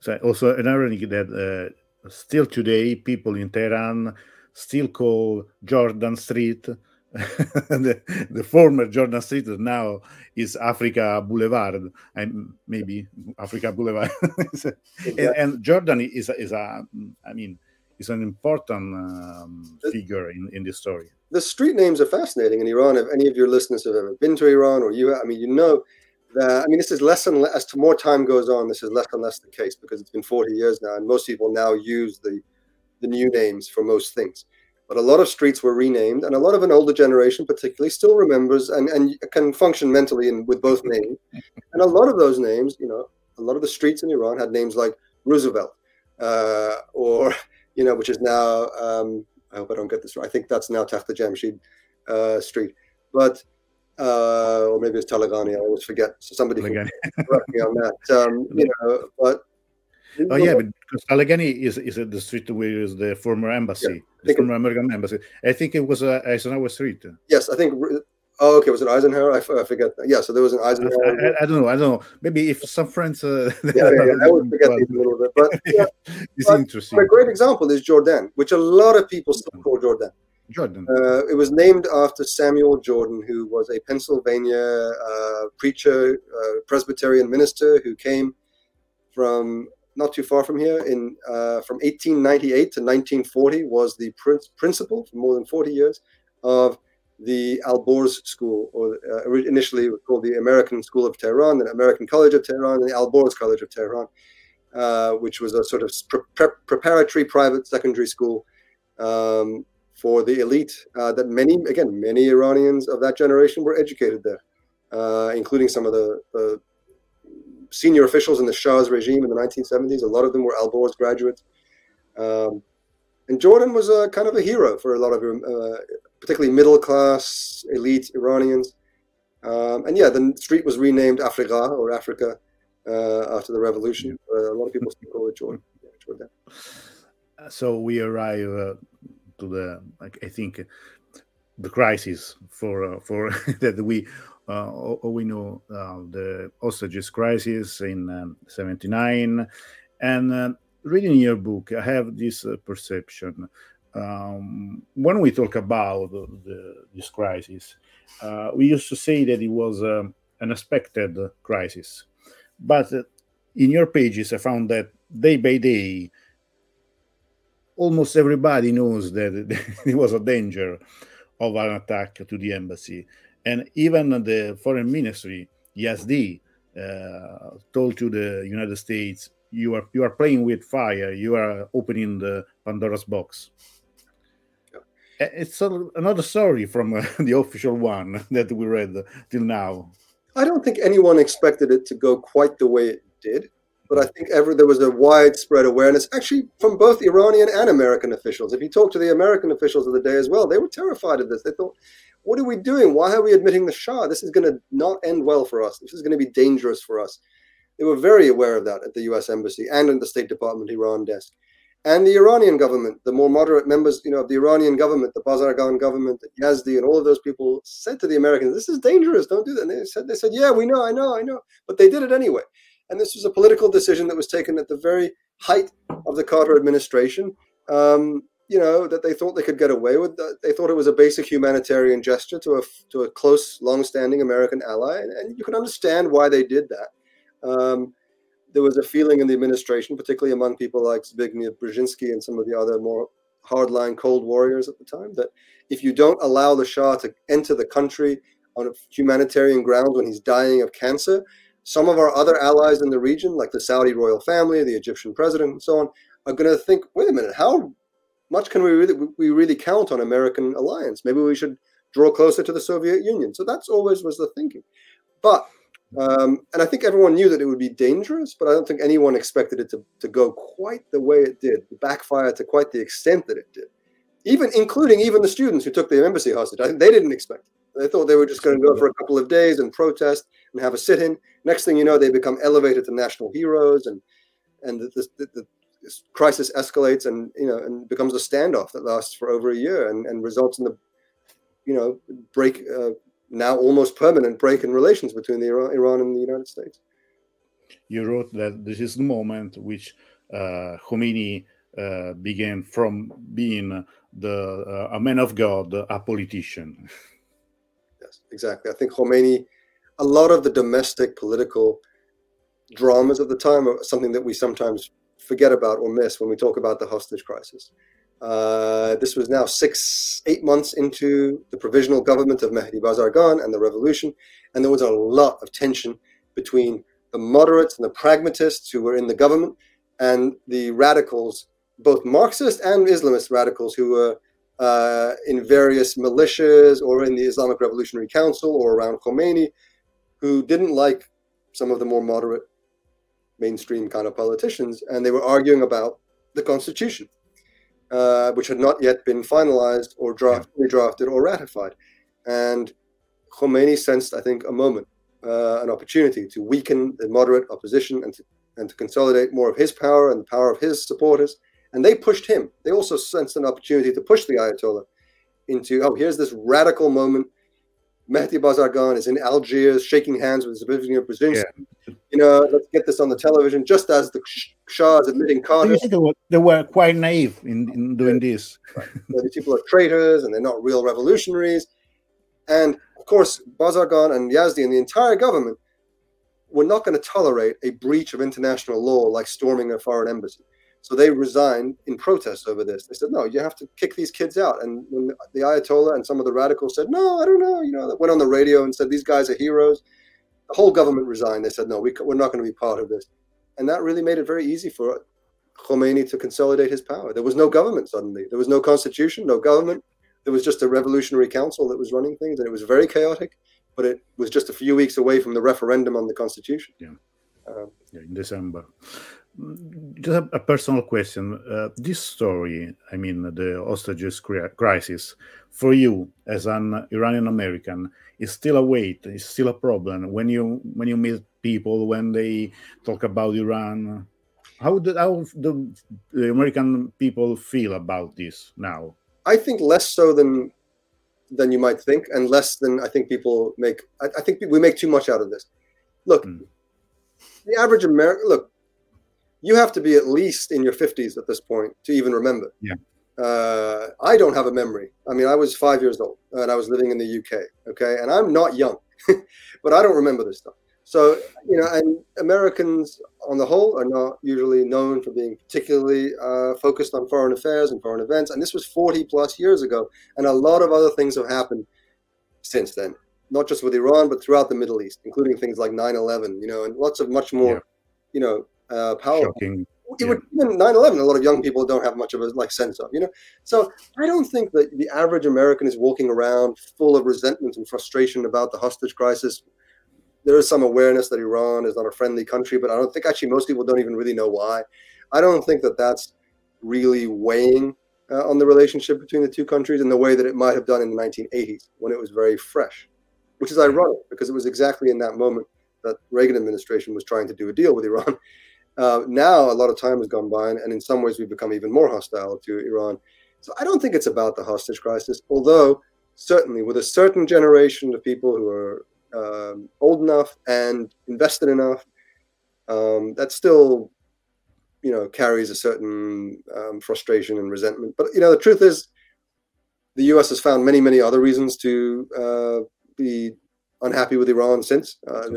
So also an irony that uh, still today people in tehran still call jordan street the, the, former Jordan Street now is Africa Boulevard, and maybe Africa Boulevard. and, and, Jordan is is a, I mean, is an important um, figure in in this story. The street names are fascinating in Iran. If any of your listeners have ever been to Iran, or you, I mean, you know that. I mean, this is less and less as to more time goes on. This is less and less the case because it's been 40 years now, and most people now use the the new names for most things but a lot of streets were renamed, and a lot of an older generation, particularly, still remembers and, and can function mentally in, with both names. and a lot of those names, you know, a lot of the streets in Iran had names like Roosevelt, uh, or you know, which is now. Um, I hope I don't get this right. I think that's now Takht Jamshid uh, Street, but uh, or maybe it's Taleghani. I always forget. So somebody can correct me on that. Um, you know, but Oh yeah, but because Taleghani is is the street where is the former embassy, yeah, the former American embassy. I think it was uh, Eisenhower Street. Yes, I think. Oh, okay. Was it Eisenhower? I, I forget. Yeah, so there was an Eisenhower. I, I, I, don't know. I don't know. Maybe if some friends. Uh, yeah, yeah, yeah, I would forget these a little bit, but yeah, it's but, interesting. But a great example is Jordan, which a lot of people still call Jordan. Jordan. Uh, it was named after Samuel Jordan, who was a Pennsylvania uh, preacher, uh, Presbyterian minister who came from not too far from here, in uh, from 1898 to 1940, was the principal for more than 40 years of the Alborz School, or uh, initially called the American School of Tehran, the American College of Tehran, and the Alborz College of Tehran, uh, which was a sort of pre- preparatory private secondary school um, for the elite. Uh, that many, again, many Iranians of that generation were educated there, uh, including some of the, the senior officials in the Shah's regime in the 1970s. A lot of them were Alborz graduates. Um, and Jordan was a kind of a hero for a lot of uh, particularly middle class, elite Iranians. Um, and yeah, the street was renamed Africa or Africa uh, after the revolution. Uh, a lot of people still call it Jordan. Yeah, Jordan. So we arrive uh, to the, I think, the crisis for uh, for that we uh, we know uh, the hostages crisis in um, 79 and uh, reading your book i have this perception. Um, when we talk about the, this crisis uh, we used to say that it was um, an expected crisis. But in your pages i found that day by day almost everybody knows that it was a danger of an attack to the embassy and even the foreign ministry, Yazdi, uh, told to the United States, "You are you are playing with fire. You are opening the Pandora's box." Yeah. It's a, another story from uh, the official one that we read till now. I don't think anyone expected it to go quite the way it did, but I think ever there was a widespread awareness, actually from both Iranian and American officials. If you talk to the American officials of the day as well, they were terrified of this. They thought what are we doing? Why are we admitting the Shah? This is going to not end well for us. This is going to be dangerous for us. They were very aware of that at the US Embassy and in the State Department Iran desk. And the Iranian government, the more moderate members, you know, of the Iranian government, the Bazargan government, the Yazdi, and all of those people said to the Americans, "This is dangerous. Don't do that." And they said, "They said, yeah, we know, I know, I know," but they did it anyway. And this was a political decision that was taken at the very height of the Carter administration. Um, you know that they thought they could get away with. They thought it was a basic humanitarian gesture to a to a close, long-standing American ally, and, you can understand why they did that. Um, there was a feeling in the administration, particularly among people like Zbigniew Brzezinski and some of the other more hardline Cold Warriors at the time, that if you don't allow the Shah to enter the country on humanitarian grounds when he's dying of cancer, some of our other allies in the region, like the Saudi royal family, the Egyptian president, and so on, are going to think, wait a minute, how much can we really we really count on American alliance? Maybe we should draw closer to the Soviet Union. So that's always was the thinking. But um, and I think everyone knew that it would be dangerous, but I don't think anyone expected it to, to go quite the way it did, backfire to quite the extent that it did. Even including even the students who took the embassy hostage. I think they didn't expect it. They thought they were just going to go for a couple of days and protest and have a sit-in. Next thing you know, they become elevated to national heroes, and and the, the, the, crisis escalates and you know and becomes a standoff that lasts for over a year and, and results in the you know break uh, now almost permanent break in relations between the Iran, Iran and the United States. You wrote that this is the moment which uh, Khomeini uh, began from being the uh, a man of God, a politician. Yes, exactly. I think Khomeini, a lot of the domestic political dramas of the time are something that we sometimes forget about or miss when we talk about the hostage crisis. Uh, this was now six, eight months into the provisional government of Mehdi Bazargan and the revolution, and there was a lot of tension between the moderates and the pragmatists who were in the government and the radicals, both Marxist and Islamist radicals, who were uh, in various militias or in the Islamic Revolutionary Council or around Khomeini, who didn't like some of the more moderate mainstream kind of politicians, and they were arguing about the constitution uh, which had not yet been finalized or drafted, drafted or ratified. And Khomeini sensed, I think, a moment, uh, an opportunity to weaken the moderate opposition and to, and to consolidate more of his power and the power of his supporters. And they pushed him. They also sensed an opportunity to push the Ayatollah into, oh, here's this radical moment Mehdi Bazargan is in Algiers shaking hands with Zbigniew Brzezinski. Yeah. You know, let's get this on the television, just as the Shah is admitting Carter. They were, they were quite naive in, in doing this. Right. these people are traitors and they're not real revolutionaries. And of course, Bazargan and Yazdi and the entire government were not going to tolerate a breach of international law like storming a foreign embassy. So they resigned in protest over this. They said, no, you have to kick these kids out. And when the Ayatollah and some of the radicals said, no, I don't know, you know, went on the radio and said, these guys are heroes. The whole government resigned. They said, no, we, we're not going to be part of this. And that really made it very easy for Khomeini to consolidate his power. There was no government suddenly. There was no constitution, no government. There was just a revolutionary council that was running things, and it was very chaotic. But it was just a few weeks away from the referendum on the constitution. Yeah, um, yeah in December just a, a personal question. Uh, this story, I mean, the hostages crisis, for you as an Iranian American, is still a weight. Is still a problem when you when you meet people when they talk about Iran. How do how the, the American people feel about this now? I think less so than than you might think, and less than I think people make. I, I think we make too much out of this. Look, mm. the average American look you have to be at least in your 50s at this point to even remember. Yeah. Uh, I don't have a memory. I mean, I was five years old and I was living in the UK. Okay. And I'm not young, but I don't remember this stuff. So, you know, and Americans on the whole are not usually known for being particularly uh, focused on foreign affairs and foreign events. And this was 40 plus years ago. And a lot of other things have happened since then, not just with Iran, but throughout the Middle East, including things like 9 11, you know, and lots of much more, yeah. you know, uh, powerful. Shocking. It would, even 9-11 a lot of young people don't have much of a like sense of you know? So i don't think that the average american is walking around full of resentment and frustration about the hostage crisis. There is some awareness that iran is not a friendly country but i don't think actually most people don't even really know why. I don't think that that's really weighing uh, on the relationship between the two countries in the way that it might have done in the 1980s when it was very fresh which is ironic because it was exactly in that moment that reagan administration was trying to do a deal with iran uh, now, a lot of time has gone by, and, in some ways, we've become even more hostile to Iran. So I don't think it's about the hostage crisis, although certainly with a certain generation of people who are um, old enough and invested enough, um, that still, you know, carries a certain um, frustration and resentment. But you know, the truth is, the U.S. has found many, many other reasons to uh, be unhappy with Iran since. Uh,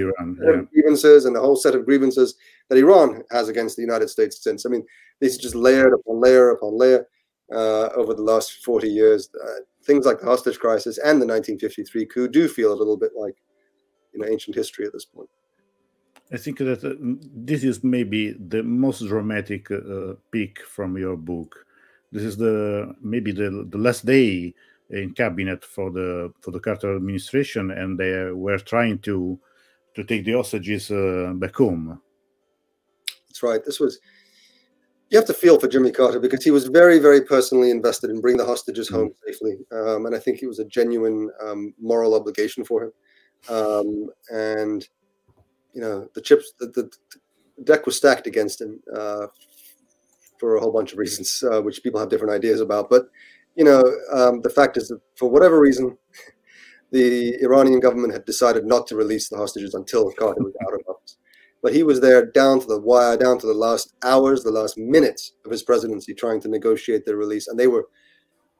Iran. Yeah. Grievances and the whole set of grievances that Iran has against the United States since. I mean, these just layered upon layer upon layer uh, over the last 40 years. Uh, things like the hostage crisis and the 1953 coup do feel a little bit like you know ancient history at this point. I think that uh, this is maybe the most dramatic uh, peak from your book. This is the maybe the, the last day in cabinet for the for the Carter administration, and they were trying to to take the hostages uh, back home. That's right. This was you have to feel for Jimmy Carter because he was very, very personally invested in bringing the hostages home mm. safely, um, and I think it was a genuine um, moral obligation for him. Um, and you know, the chips, the, the, deck was stacked against him uh, for a whole bunch of reasons, uh, which people have different ideas about. But you know, um, the fact is that for whatever reason, the Iranian government had decided not to release the hostages until Carter was out of office but he was there down to the wire, down to the last hours, the last minutes of his presidency, trying to negotiate their release. And they were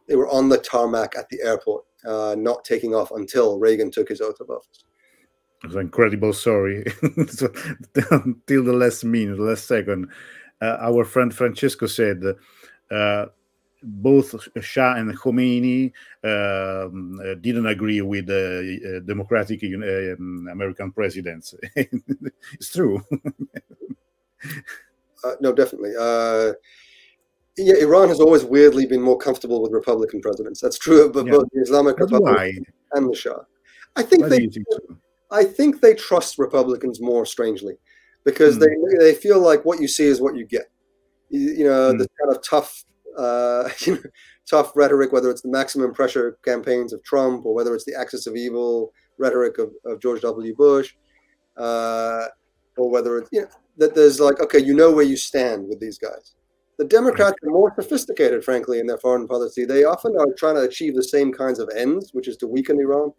they were on the tarmac at the airport, uh, not taking off until Reagan took his oath of office. It's an incredible story. so, till the last minute, the last second, uh, our friend Francesco said. Uh, both Shah and Khomeini um, uh, didn't agree with the uh, democratic uh, um, American presidents. it's true. Uh, no, definitely. Uh, yeah, Iran has always weirdly been more comfortable with Republican presidents. That's true of yeah. both the Islamic That's Republic why. and the Shah. I think they. I think they trust Republicans more strangely, because mm. they they feel like what you see is what you get. You, you know, mm. this kind of tough uh, tough rhetoric, whether it's the maximum pressure campaigns of Trump or whether it's the axis of evil rhetoric of, of George W. Bush, uh, or whether it's you know, that there's like, okay, you know where you stand with these guys. The Democrats are more sophisticated, frankly, in their foreign policy. They often are trying to achieve the same kinds of ends, which is to weaken Iran,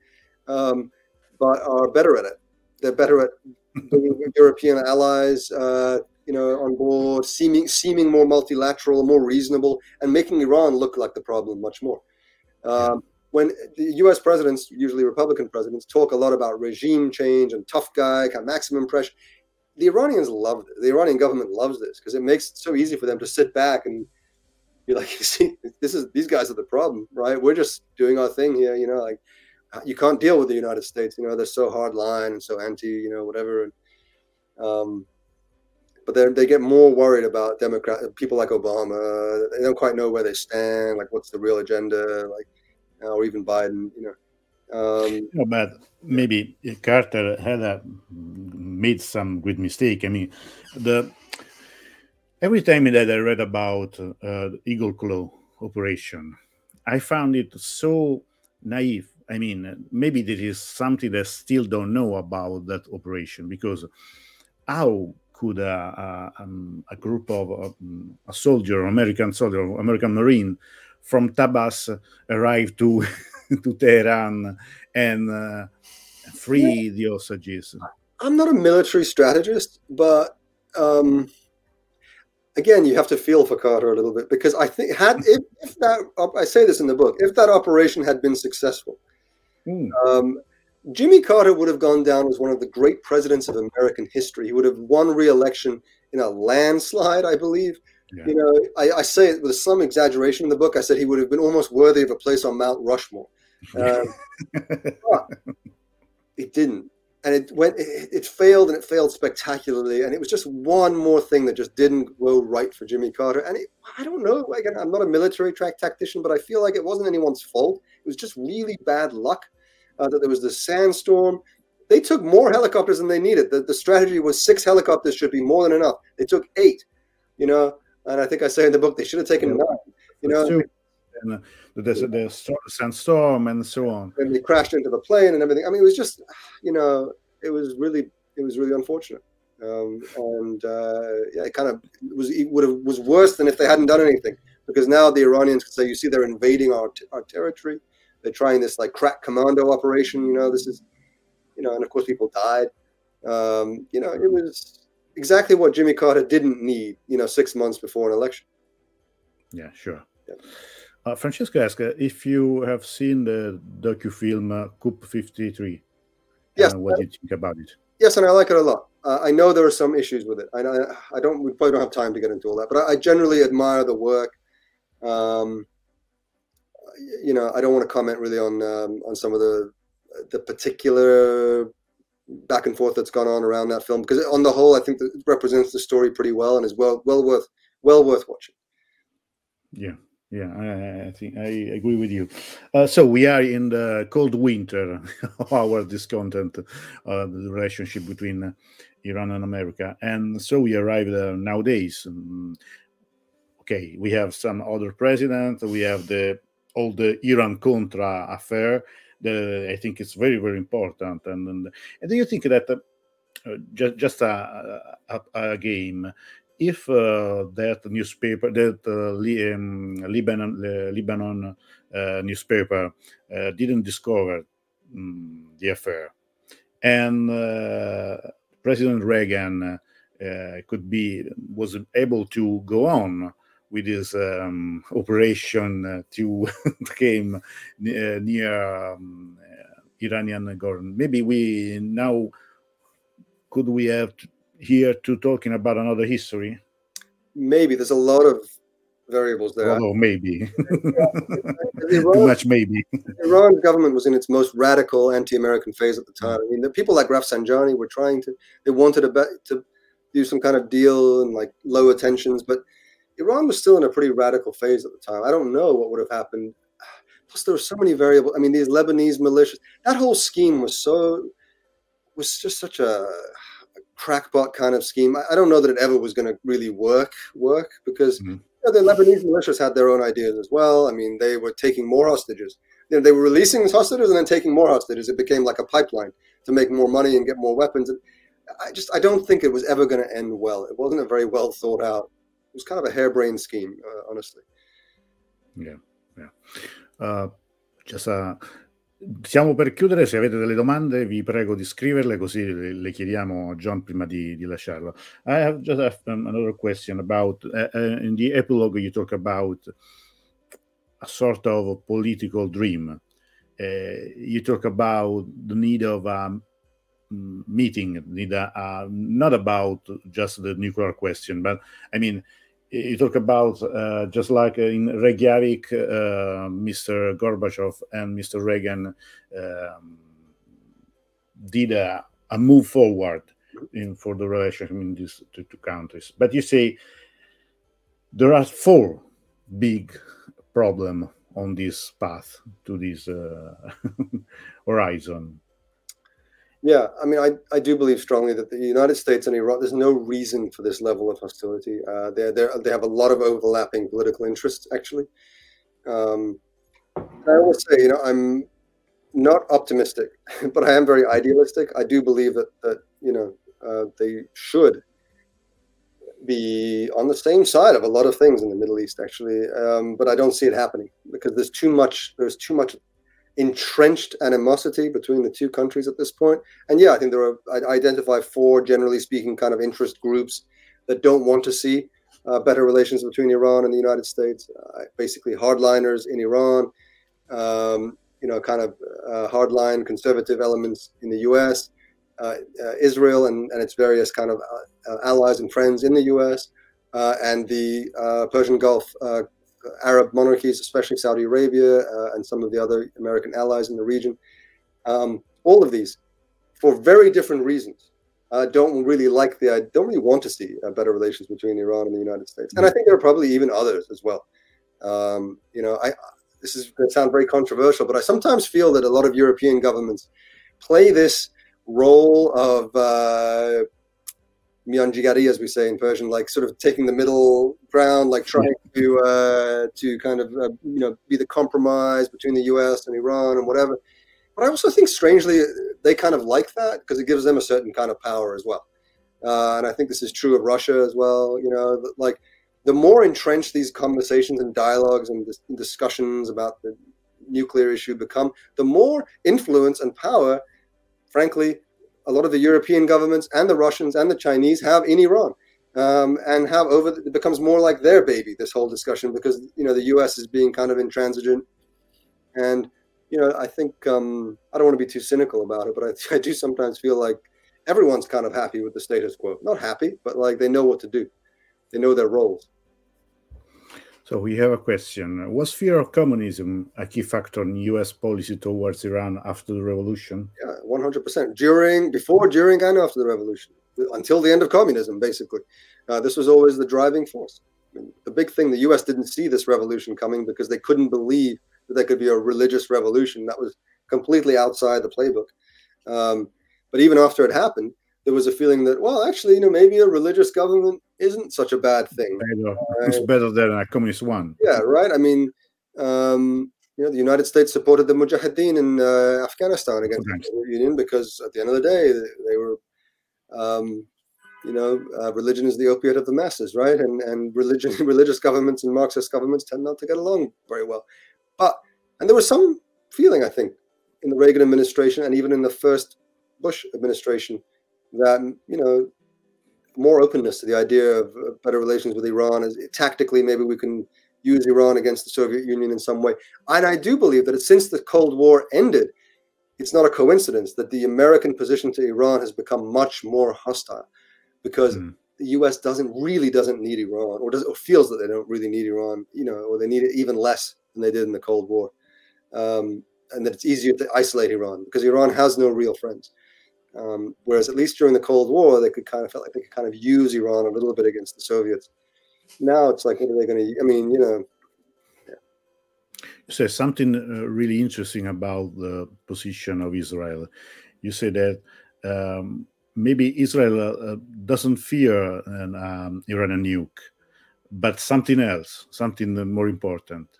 um, but are better at it. They're better at European allies uh, you know, on board, seeming seeming more multilateral, more reasonable, and making Iran look like the problem much more. Um, when the U.S. presidents, usually Republican presidents, talk a lot about regime change and tough guy, kind of maximum pressure, the Iranians love it. The Iranian government loves this because it makes it so easy for them to sit back and be like, see, this is these guys are the problem, right? We're just doing our thing here, you know, like you can't deal with the United States, you know, they're so hard line and so anti, you know, whatever. And, um, but they get more worried about Democrat people like Obama. They don't quite know where they stand, like what's the real agenda, like or even Biden. You know. Um, but maybe Carter had a, made some great mistake. I mean, the every time that I read about uh, Eagle Claw operation, I found it so naive. I mean, maybe there is something that still don't know about that operation because how could a, a, um, a group of um, a soldier, American soldier, American Marine from Tabas arrive to to Tehran and uh, free the hostages? I'm not a military strategist, but um, again, you have to feel for Carter a little bit because I think had if, if that I say this in the book, if that operation had been successful, mm. um, Jimmy Carter would have gone down as one of the great presidents of American history. He would have won re-election in a landslide, I believe. Yeah. You know, I, I, say it with some exaggeration in the book. I said he would have been almost worthy of a place on Mount Rushmore. Um, it didn't, and it went. It, it, failed, and it failed spectacularly. And it was just one more thing that just didn't go right for Jimmy Carter. And it, I don't know. Again, I'm not a military track tactician, but I feel like it wasn't anyone's fault. It was just really bad luck uh, that there was the sandstorm. They took more helicopters than they needed. The, the strategy was six helicopters should be more than enough. They took eight, you know, and I think I say in the book they should have taken nine, you know. And uh, the, the, the sandstorm and so on. And they crashed into the plane and everything. I mean, it was just, you know, it was really, it was really unfortunate. Um, and uh, yeah, it kind of was it would have was worse than if they hadn't done anything because now the Iranians could say, you see, they're invading our, our territory. They're trying this like crack commando operation. You know, this is, you know, and of course people died. Um, you know, it was exactly what Jimmy Carter didn't need. You know, six months before an election. Yeah, sure. Yeah. Uh, Francesco asked uh, if you have seen the docu-film uh, Coup 53. Yes. Uh, what do you think about it? Yes, and I like it a lot. Uh, I know there are some issues with it. I, know I don't. We probably don't have time to get into all that, but I, I generally admire the work. Um, you know, I don't want to comment really on um, on some of the the particular back and forth that's gone on around that film because on the whole, I think that it represents the story pretty well and is well well worth well worth watching. Yeah. Yeah, I, I think I agree with you. Uh, so we are in the cold winter of our discontent, uh, the relationship between uh, Iran and America, and so we arrive nowadays. Um, okay, we have some other president. We have the all the Iran Contra affair. The, I think it's very very important. And and, and do you think that uh, just just a, a, a game if uh, that newspaper, that uh, um, Lebanon, uh, Lebanon newspaper didn't discover um, the affair, and President Reagan could be was able to go on with his um, operation uh, to came uh, near um, Iranian government. Maybe we now could we have here to talking about another history? Maybe there's a lot of variables there. Although maybe Iran, too much maybe. Iran government was in its most radical anti-American phase at the time. I mean, the people like Rafsanjani were trying to they wanted to, to do some kind of deal and like lower tensions, but Iran was still in a pretty radical phase at the time. I don't know what would have happened. Plus, there were so many variables. I mean, these Lebanese militias. That whole scheme was so was just such a crackpot kind of scheme. I, I don't know that it ever was going to really work work because mm-hmm. you know, the Lebanese militias had their own ideas as well. I mean, they were taking more hostages. You know, they were releasing hostages and then taking more hostages. It became like a pipeline to make more money and get more weapons. And I just I don't think it was ever going to end well. It wasn't a very well thought out. It was kind of a harebrained scheme, uh, honestly. Yeah, yeah. Uh, just a Siamo per chiudere, se avete delle domande vi prego di scriverle così le, le chiediamo a John prima di, di, lasciarlo. I have just have another question about, uh, uh, in the epilogue you talk about a sort of political dream. Uh, you talk about the need of a meeting, need a, a, not about just the nuclear question, but I mean, you talk about uh, just like in Reykjavik, uh, Mr. Gorbachev and Mr. Reagan um, did a, a, move forward in for the relationship in these two, two, countries. But you say there are four big problem on this path to this uh, horizon. Yeah, I mean, I, I do believe strongly that the United States and Iran, there's no reason for this level of hostility. Uh, they they they have a lot of overlapping political interests, actually. Um, I always say, you know, I'm not optimistic, but I am very idealistic. I do believe that that you know uh, they should be on the same side of a lot of things in the Middle East, actually. Um, but I don't see it happening because there's too much. There's too much entrenched animosity between the two countries at this point. And yeah, I think there are, I identify four, generally speaking, kind of interest groups that don't want to see uh, better relations between Iran and the United States. Uh, basically, hardliners in Iran, um, you know, kind of uh, hardline conservative elements in the U.S., uh, uh, Israel and, and its various kind of uh, allies and friends in the U.S., and the Persian Gulf Arab monarchies, especially Saudi Arabia uh, and some of the other American allies in the region. Um, all of these, for very different reasons, uh, don't really like the. I don't really want to see uh, better relations between Iran and the United States, and I think there are probably even others as well. Um, you know, I this is going to sound very controversial, but I sometimes feel that a lot of European governments play this role of uh, mianjigari, as we say in Persian, like sort of taking the middle ground, like trying to uh, to kind of uh, you know be the compromise between the U.S. and Iran and whatever. But I also think strangely they kind of like that because it gives them a certain kind of power as well. Uh, and I think this is true of Russia as well. You know, like the more entrenched these conversations and dialogues and dis- discussions about the nuclear issue become, the more influence and power, frankly, a lot of the European governments and the Russians and the Chinese have in Iran. Um, and have over it becomes more like their baby this whole discussion because you know the U.S. is being kind of intransigent, and you know I think um, I don't want to be too cynical about it, but I, I do sometimes feel like everyone's kind of happy with the status quo. Not happy, but like they know what to do, they know their roles. So we have a question. Was fear of communism a key factor in US policy towards Iran after the revolution? Yeah, 100%. During, before, during, and after the revolution, until the end of communism, basically. Uh, this was always the driving force. I mean, the big thing, the US didn't see this revolution coming because they couldn't believe that there could be a religious revolution. That was completely outside the playbook. Um, but even after it happened, there was a feeling that, well, actually, you know, maybe a religious government isn't such a bad thing. Better. It's better than a communist one. Yeah, right. I mean, um, you know, the United States supported the Mujahideen in uh, Afghanistan against the Soviet Union because at the end of the day, they, they were, um, you know, uh, religion is the opiate of the masses, right? And and religion, religious governments and Marxist governments tend not to get along very well. But and there was some feeling, I think, in the Reagan administration and even in the first Bush administration that you know more openness to the idea of better relations with Iran. As tactically, maybe we can use Iran against the Soviet Union in some way. And I do believe that since the Cold War ended, it's not a coincidence that the American position to Iran has become much more hostile, because mm. the U.S. doesn't really doesn't need Iran, or does or feels that they don't really need Iran, you know, or they need it even less than they did in the Cold War, um, and that it's easier to isolate Iran because Iran has no real friends. Um, whereas at least during the Cold War, they could kind of felt like they could kind of use Iran a little bit against the Soviets. Now it's like, what are they going to? I mean, you know. You say something uh, really interesting about the position of Israel. You say that um, maybe Israel uh, doesn't fear an um, Iranian nuke, but something else, something more important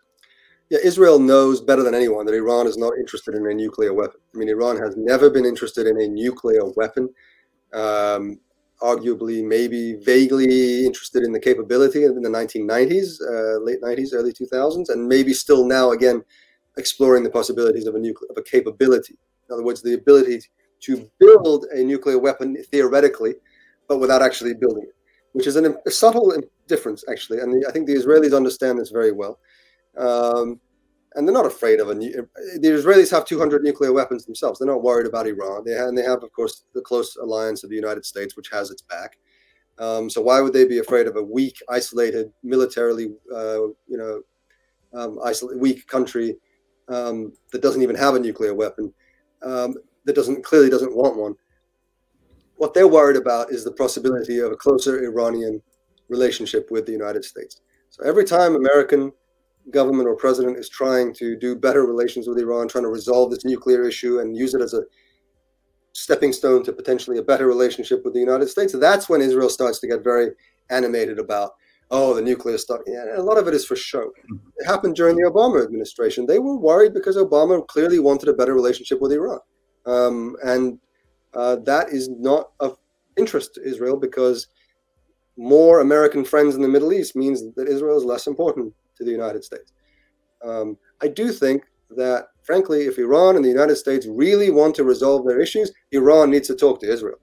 yeah, Israel knows better than anyone that Iran is not interested in a nuclear weapon. I mean, Iran has never been interested in a nuclear weapon. Um, arguably, maybe vaguely interested in the capability in the 1990s, uh, late 90s, early 2000s, and maybe still now again exploring the possibilities of a nuclear of a capability. In other words, the ability to build a nuclear weapon theoretically, but without actually building it, which is an, a subtle difference actually. And the, I think the Israelis understand this very well. Um, and they're not afraid of a new. The Israelis have 200 nuclear weapons themselves. They're not worried about Iran. They have, and they have, of course, the close alliance of the United States, which has its back. Um, so why would they be afraid of a weak, isolated, militarily, uh, you know, um, isolated, weak country um, that doesn't even have a nuclear weapon, um, that doesn't clearly doesn't want one? What they're worried about is the possibility of a closer Iranian relationship with the United States. So every time American government or president is trying to do better relations with Iran, trying to resolve this nuclear issue and use it as a stepping stone to potentially a better relationship with the United States, that's when Israel starts to get very animated about, oh, the nuclear stuff. Yeah, a lot of it is for show. It happened during the Obama administration. They were worried because Obama clearly wanted a better relationship with Iran. Um, and uh, that is not of interest to Israel because more American friends in the Middle East means that Israel is less important to the United States. Um, I do think that, frankly, if Iran and the United States really want to resolve their issues, Iran needs to talk to Israel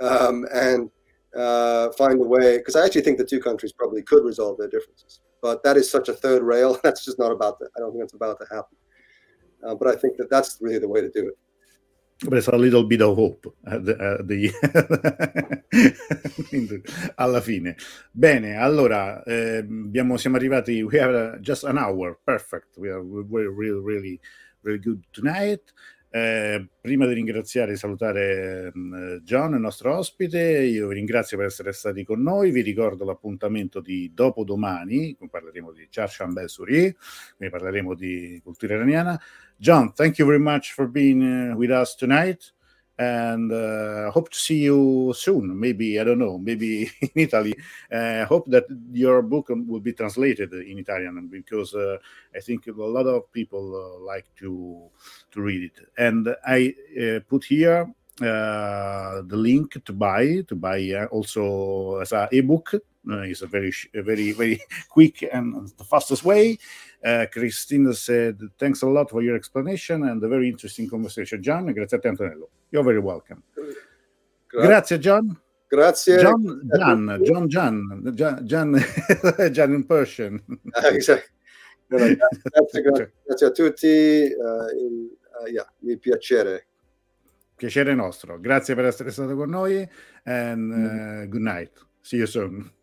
um, and uh, find a way. Because I actually think the two countries probably could resolve their differences. But that is such a third rail. That's just not about that. I don't think it's about to happen. Uh, but I think that that's really the way to do it. There's a little bit of hope at the, at the alla fine. Bene, allora eh, abbiamo, siamo arrivati. We have just an hour. Perfect. We are we're really, really, really good tonight. Eh, prima di ringraziare e salutare eh, John, il nostro ospite, io vi ringrazio per essere stati con noi. Vi ricordo l'appuntamento di dopodomani, parleremo di Charles Belsuri, quindi parleremo di cultura iraniana. John, thank you very much for being uh, with us tonight. And uh, hope to see you soon. Maybe, I don't know, maybe in Italy. Uh, hope that your book will be translated in Italian because uh, I think a lot of people uh, like to, to read it. And I uh, put here uh, the link to buy to buy also as a ebook uh, is a very a very very quick and the fastest way uh, Christina said thanks a lot for your explanation and a very interesting conversation John. Grazie a te Antonello. You're very welcome. Grazie, grazie John. Grazie. John John John John John John, John in Persian. Exactly. grazie, grazie, a tutti. Uh, in, uh, yeah, mi piacere. Piacere nostro. Grazie per essere stato con noi and uh, good night. See you soon.